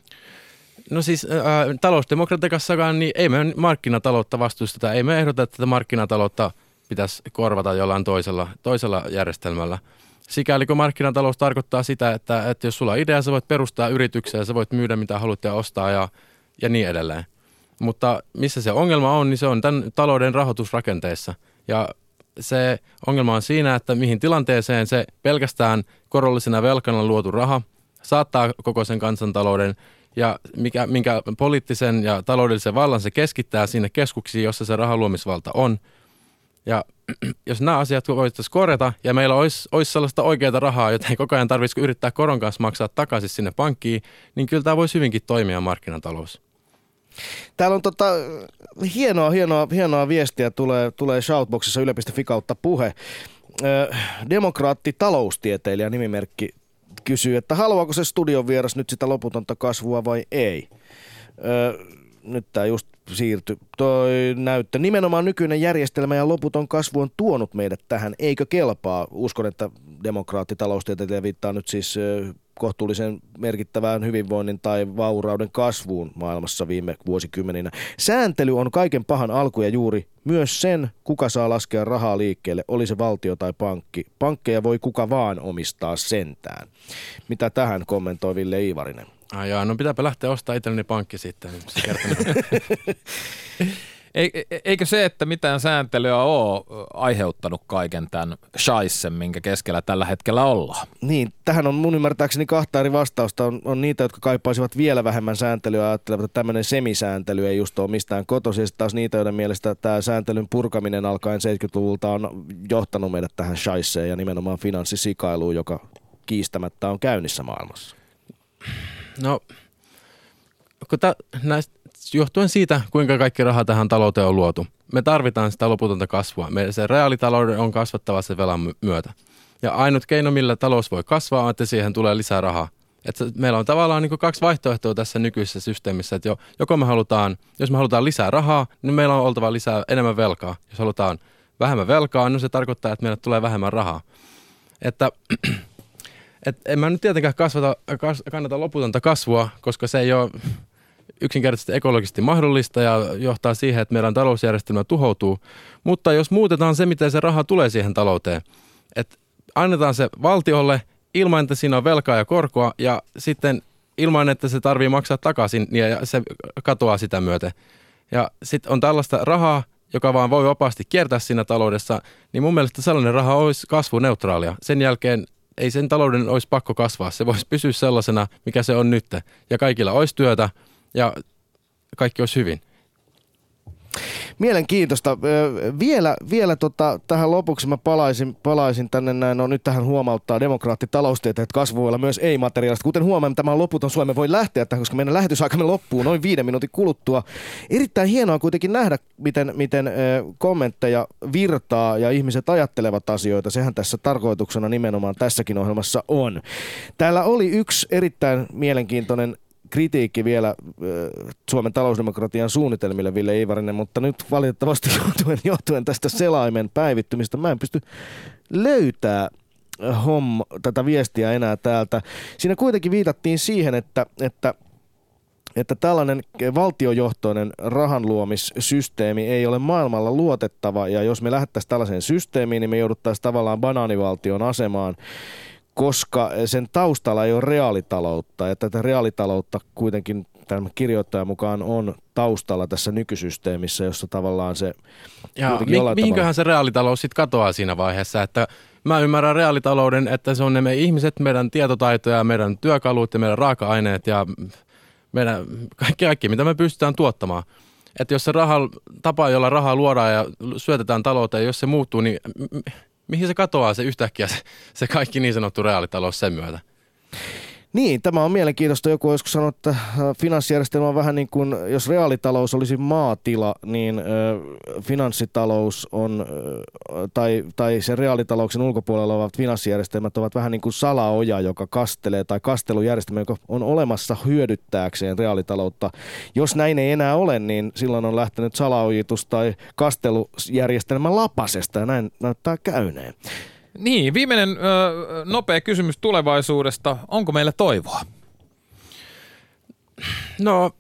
D: No siis äh, talousdemokratiakassakaan niin ei me markkinataloutta vastusteta. Ei me ehdota, että tätä markkinataloutta pitäisi korvata jollain toisella, toisella järjestelmällä. Sikäli kun markkinatalous tarkoittaa sitä, että, että jos sulla on idea, sä voit perustaa yrityksiä, sä voit myydä mitä haluat ja ostaa ja, ja niin edelleen. Mutta missä se ongelma on, niin se on tämän talouden rahoitusrakenteessa. Ja se ongelma on siinä, että mihin tilanteeseen se pelkästään korollisena velkana luotu raha saattaa koko sen kansantalouden ja mikä, minkä poliittisen ja taloudellisen vallan se keskittää sinne keskuksiin, jossa se rahaluomisvalta on. Ja jos nämä asiat voitaisiin korjata ja meillä olisi, olisi sellaista oikeaa rahaa, jota ei koko ajan tarvitsisi yrittää koron kanssa maksaa takaisin sinne pankkiin, niin kyllä tämä voisi hyvinkin toimia markkinatalous.
B: Täällä on tota, hienoa, hienoa, hienoa viestiä tulee, tulee Shoutboxissa yle.fi kautta puhe. Demokraatti taloustieteilijä nimimerkki kysyy, että haluaako se studion vieras nyt sitä loputonta kasvua vai ei. Nyt tämä just siirtyi. Toi näyttö. Nimenomaan nykyinen järjestelmä ja loputon kasvu on tuonut meidät tähän. Eikö kelpaa? Uskon, että demokraattitaloustieteilijä viittaa nyt siis kohtuullisen merkittävään hyvinvoinnin tai vaurauden kasvuun maailmassa viime vuosikymmeninä. Sääntely on kaiken pahan alku ja juuri myös sen, kuka saa laskea rahaa liikkeelle, oli se valtio tai pankki. Pankkeja voi kuka vaan omistaa sentään. Mitä tähän kommentoi Ville Iivarinen?
D: Ai jaa, no pitääpä lähteä ostaa itselleni pankki sitten. Se
C: Eikö se, että mitään sääntelyä ole aiheuttanut kaiken tämän shaisen, minkä keskellä tällä hetkellä ollaan?
B: Niin, tähän on mun ymmärtääkseni kahta eri vastausta. On, on niitä, jotka kaipaisivat vielä vähemmän sääntelyä ja ajattelevat, että tämmöinen semisääntely ei just ole mistään kotoisin. Ja taas niitä, joiden mielestä tämä sääntelyn purkaminen alkaen 70-luvulta on johtanut meidät tähän shaiseen ja nimenomaan finanssisikailuun, joka kiistämättä on käynnissä maailmassa.
D: No, kun ta, näistä, johtuen siitä, kuinka kaikki raha tähän talouteen on luotu, me tarvitaan sitä loputonta kasvua. Me, se reaalitalouden on kasvattava se velan myötä. Ja ainut keino, millä talous voi kasvaa, on, että siihen tulee lisää rahaa. Että meillä on tavallaan niin kaksi vaihtoehtoa tässä nykyisessä systeemissä. Että jo, joko me halutaan, jos me halutaan lisää rahaa, niin meillä on oltava lisää enemmän velkaa. Jos halutaan vähemmän velkaa, niin se tarkoittaa, että meille tulee vähemmän rahaa. Että et en mä nyt tietenkään kasvata, kas, kannata loputonta kasvua, koska se ei ole yksinkertaisesti ekologisesti mahdollista ja johtaa siihen, että meidän talousjärjestelmä tuhoutuu. Mutta jos muutetaan se, miten se raha tulee siihen talouteen, että annetaan se valtiolle ilman, että siinä on velkaa ja korkoa ja sitten ilman, että se tarvii maksaa takaisin niin ja se katoaa sitä myöten. Ja sitten on tällaista rahaa, joka vaan voi vapaasti kiertää siinä taloudessa, niin mun mielestä sellainen raha olisi kasvuneutraalia. Sen jälkeen ei sen talouden olisi pakko kasvaa. Se voisi pysyä sellaisena, mikä se on nyt. Ja kaikilla olisi työtä ja kaikki olisi hyvin.
B: Mielenkiintoista. Vielä, vielä tota, tähän lopuksi mä palaisin, palaisin tänne näin, no nyt tähän huomauttaa demokraattitaloustieteet kasvuilla myös ei-materiaalista. Kuten huomaamme, tämä on loputon Suomi voi lähteä tähän, koska meidän lähetysaikamme loppuu noin viiden minuutin kuluttua. Erittäin hienoa kuitenkin nähdä, miten, miten kommentteja virtaa ja ihmiset ajattelevat asioita. Sehän tässä tarkoituksena nimenomaan tässäkin ohjelmassa on. Täällä oli yksi erittäin mielenkiintoinen kritiikki vielä Suomen talousdemokratian suunnitelmille, Ville Ivarinen, mutta nyt valitettavasti johtuen, johtuen tästä selaimen päivittymistä mä en pysty löytää homma, tätä viestiä enää täältä. Siinä kuitenkin viitattiin siihen, että, että että tällainen valtiojohtoinen rahanluomissysteemi ei ole maailmalla luotettava, ja jos me lähdettäisiin tällaiseen systeemiin, niin me jouduttaisiin tavallaan banaanivaltion asemaan, koska sen taustalla ei ole reaalitaloutta ja tätä reaalitaloutta kuitenkin tämän kirjoittajan mukaan on taustalla tässä nykysysteemissä, jossa tavallaan se...
D: Ja mi- mihinköhän tavalla... se reaalitalous sitten katoaa siinä vaiheessa, että mä ymmärrän reaalitalouden, että se on ne me ihmiset, meidän tietotaitoja, meidän työkalut ja meidän raaka-aineet ja meidän kaikki, kaikki, mitä me pystytään tuottamaan. Että jos se raha, tapa, jolla rahaa luodaan ja syötetään talouteen, jos se muuttuu, niin mihin se katoaa se yhtäkkiä se, se kaikki niin sanottu reaalitalous sen myötä?
B: Niin, tämä on mielenkiintoista. Joku joskus sanoi, että äh, finanssijärjestelmä on vähän niin kuin, jos reaalitalous olisi maatila, niin ö, finanssitalous on, ö, tai, tai se reaalitalouksen ulkopuolella olevat finanssijärjestelmät ovat vähän niin kuin salaoja, joka kastelee, tai kastelujärjestelmä, joka on olemassa hyödyttääkseen reaalitaloutta. Jos näin ei enää ole, niin silloin on lähtenyt salaojitus tai kastelujärjestelmä lapasesta, ja näin näyttää käyneen.
C: Niin, viimeinen ö, nopea kysymys tulevaisuudesta. Onko meillä toivoa?
D: No,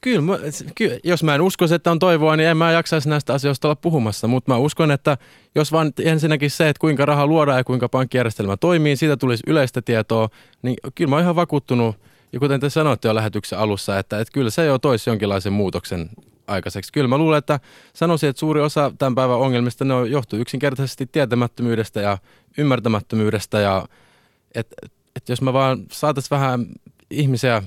D: kyllä, kyllä, jos mä en uskoisi, että on toivoa, niin en mä jaksaisi näistä asioista olla puhumassa, mutta mä uskon, että jos vaan ensinnäkin se, että kuinka raha luodaan ja kuinka pankkijärjestelmä toimii, siitä tulisi yleistä tietoa, niin kyllä mä oon ihan vakuuttunut, ja kuten te sanoitte jo lähetyksen alussa, että, että kyllä se jo toisi jonkinlaisen muutoksen aikaiseksi. Kyllä mä luulen, että sanoisin, että suuri osa tämän päivän ongelmista ne johtuu yksinkertaisesti tietämättömyydestä ja ymmärtämättömyydestä ja että et jos mä vaan saatais vähän ihmisiä,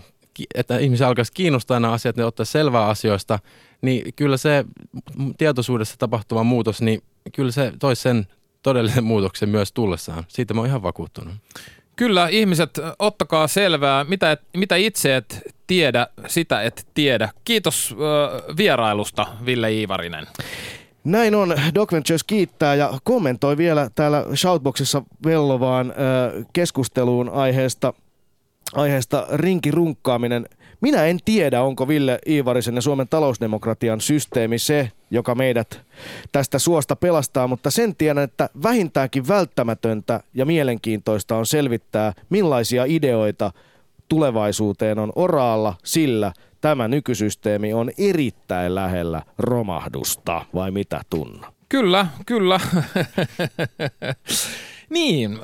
D: että ihmisiä alkaisi kiinnostaa nämä asiat, ne ottaa selvää asioista, niin kyllä se tietoisuudessa tapahtuva muutos, niin kyllä se toisi sen todellisen muutoksen myös tullessaan. Siitä mä oon ihan vakuuttunut.
C: Kyllä, ihmiset, ottakaa selvää, mitä, et, mitä itse et tiedä, sitä et tiedä. Kiitos äh, vierailusta, Ville Iivarinen.
B: Näin on. Doc Ventures kiittää ja kommentoi vielä täällä Shoutboxissa vellovaan äh, keskusteluun aiheesta, aiheesta rinkirunkkaaminen. Minä en tiedä, onko Ville Iivarisen ja Suomen talousdemokratian systeemi se, joka meidät tästä suosta pelastaa, mutta sen tiedän, että vähintäänkin välttämätöntä ja mielenkiintoista on selvittää, millaisia ideoita tulevaisuuteen on oraalla, sillä tämä nykysysteemi on erittäin lähellä romahdusta, vai mitä tunna?
C: Kyllä, kyllä. Niin,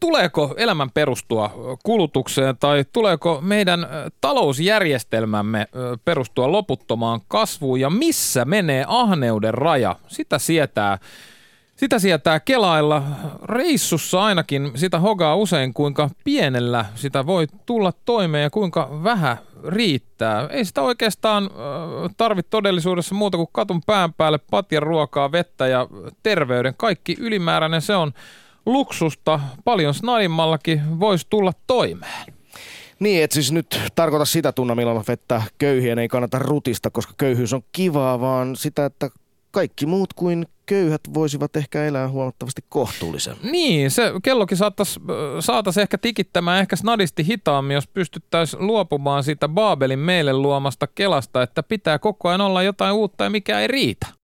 C: tuleeko elämän perustua kulutukseen tai tuleeko meidän talousjärjestelmämme perustua loputtomaan kasvuun ja missä menee ahneuden raja? Sitä sietää sitä sietää kelailla. Reissussa ainakin sitä hogaa usein, kuinka pienellä sitä voi tulla toimeen ja kuinka vähän riittää. Ei sitä oikeastaan tarvitse todellisuudessa muuta kuin katun pään päälle patjan ruokaa, vettä ja terveyden. Kaikki ylimääräinen se on luksusta paljon snadimmallakin voisi tulla toimeen.
B: Niin, et siis nyt tarkoita sitä tunna, milloin vettä köyhien ei kannata rutista, koska köyhyys on kivaa, vaan sitä, että kaikki muut kuin köyhät voisivat ehkä elää huomattavasti kohtuullisemmin.
C: Niin, se kellokin saattaisi saatais ehkä tikittämään ehkä snadisti hitaammin, jos pystyttäisiin luopumaan siitä Baabelin meille luomasta kelasta, että pitää koko ajan olla jotain uutta ja mikä ei riitä.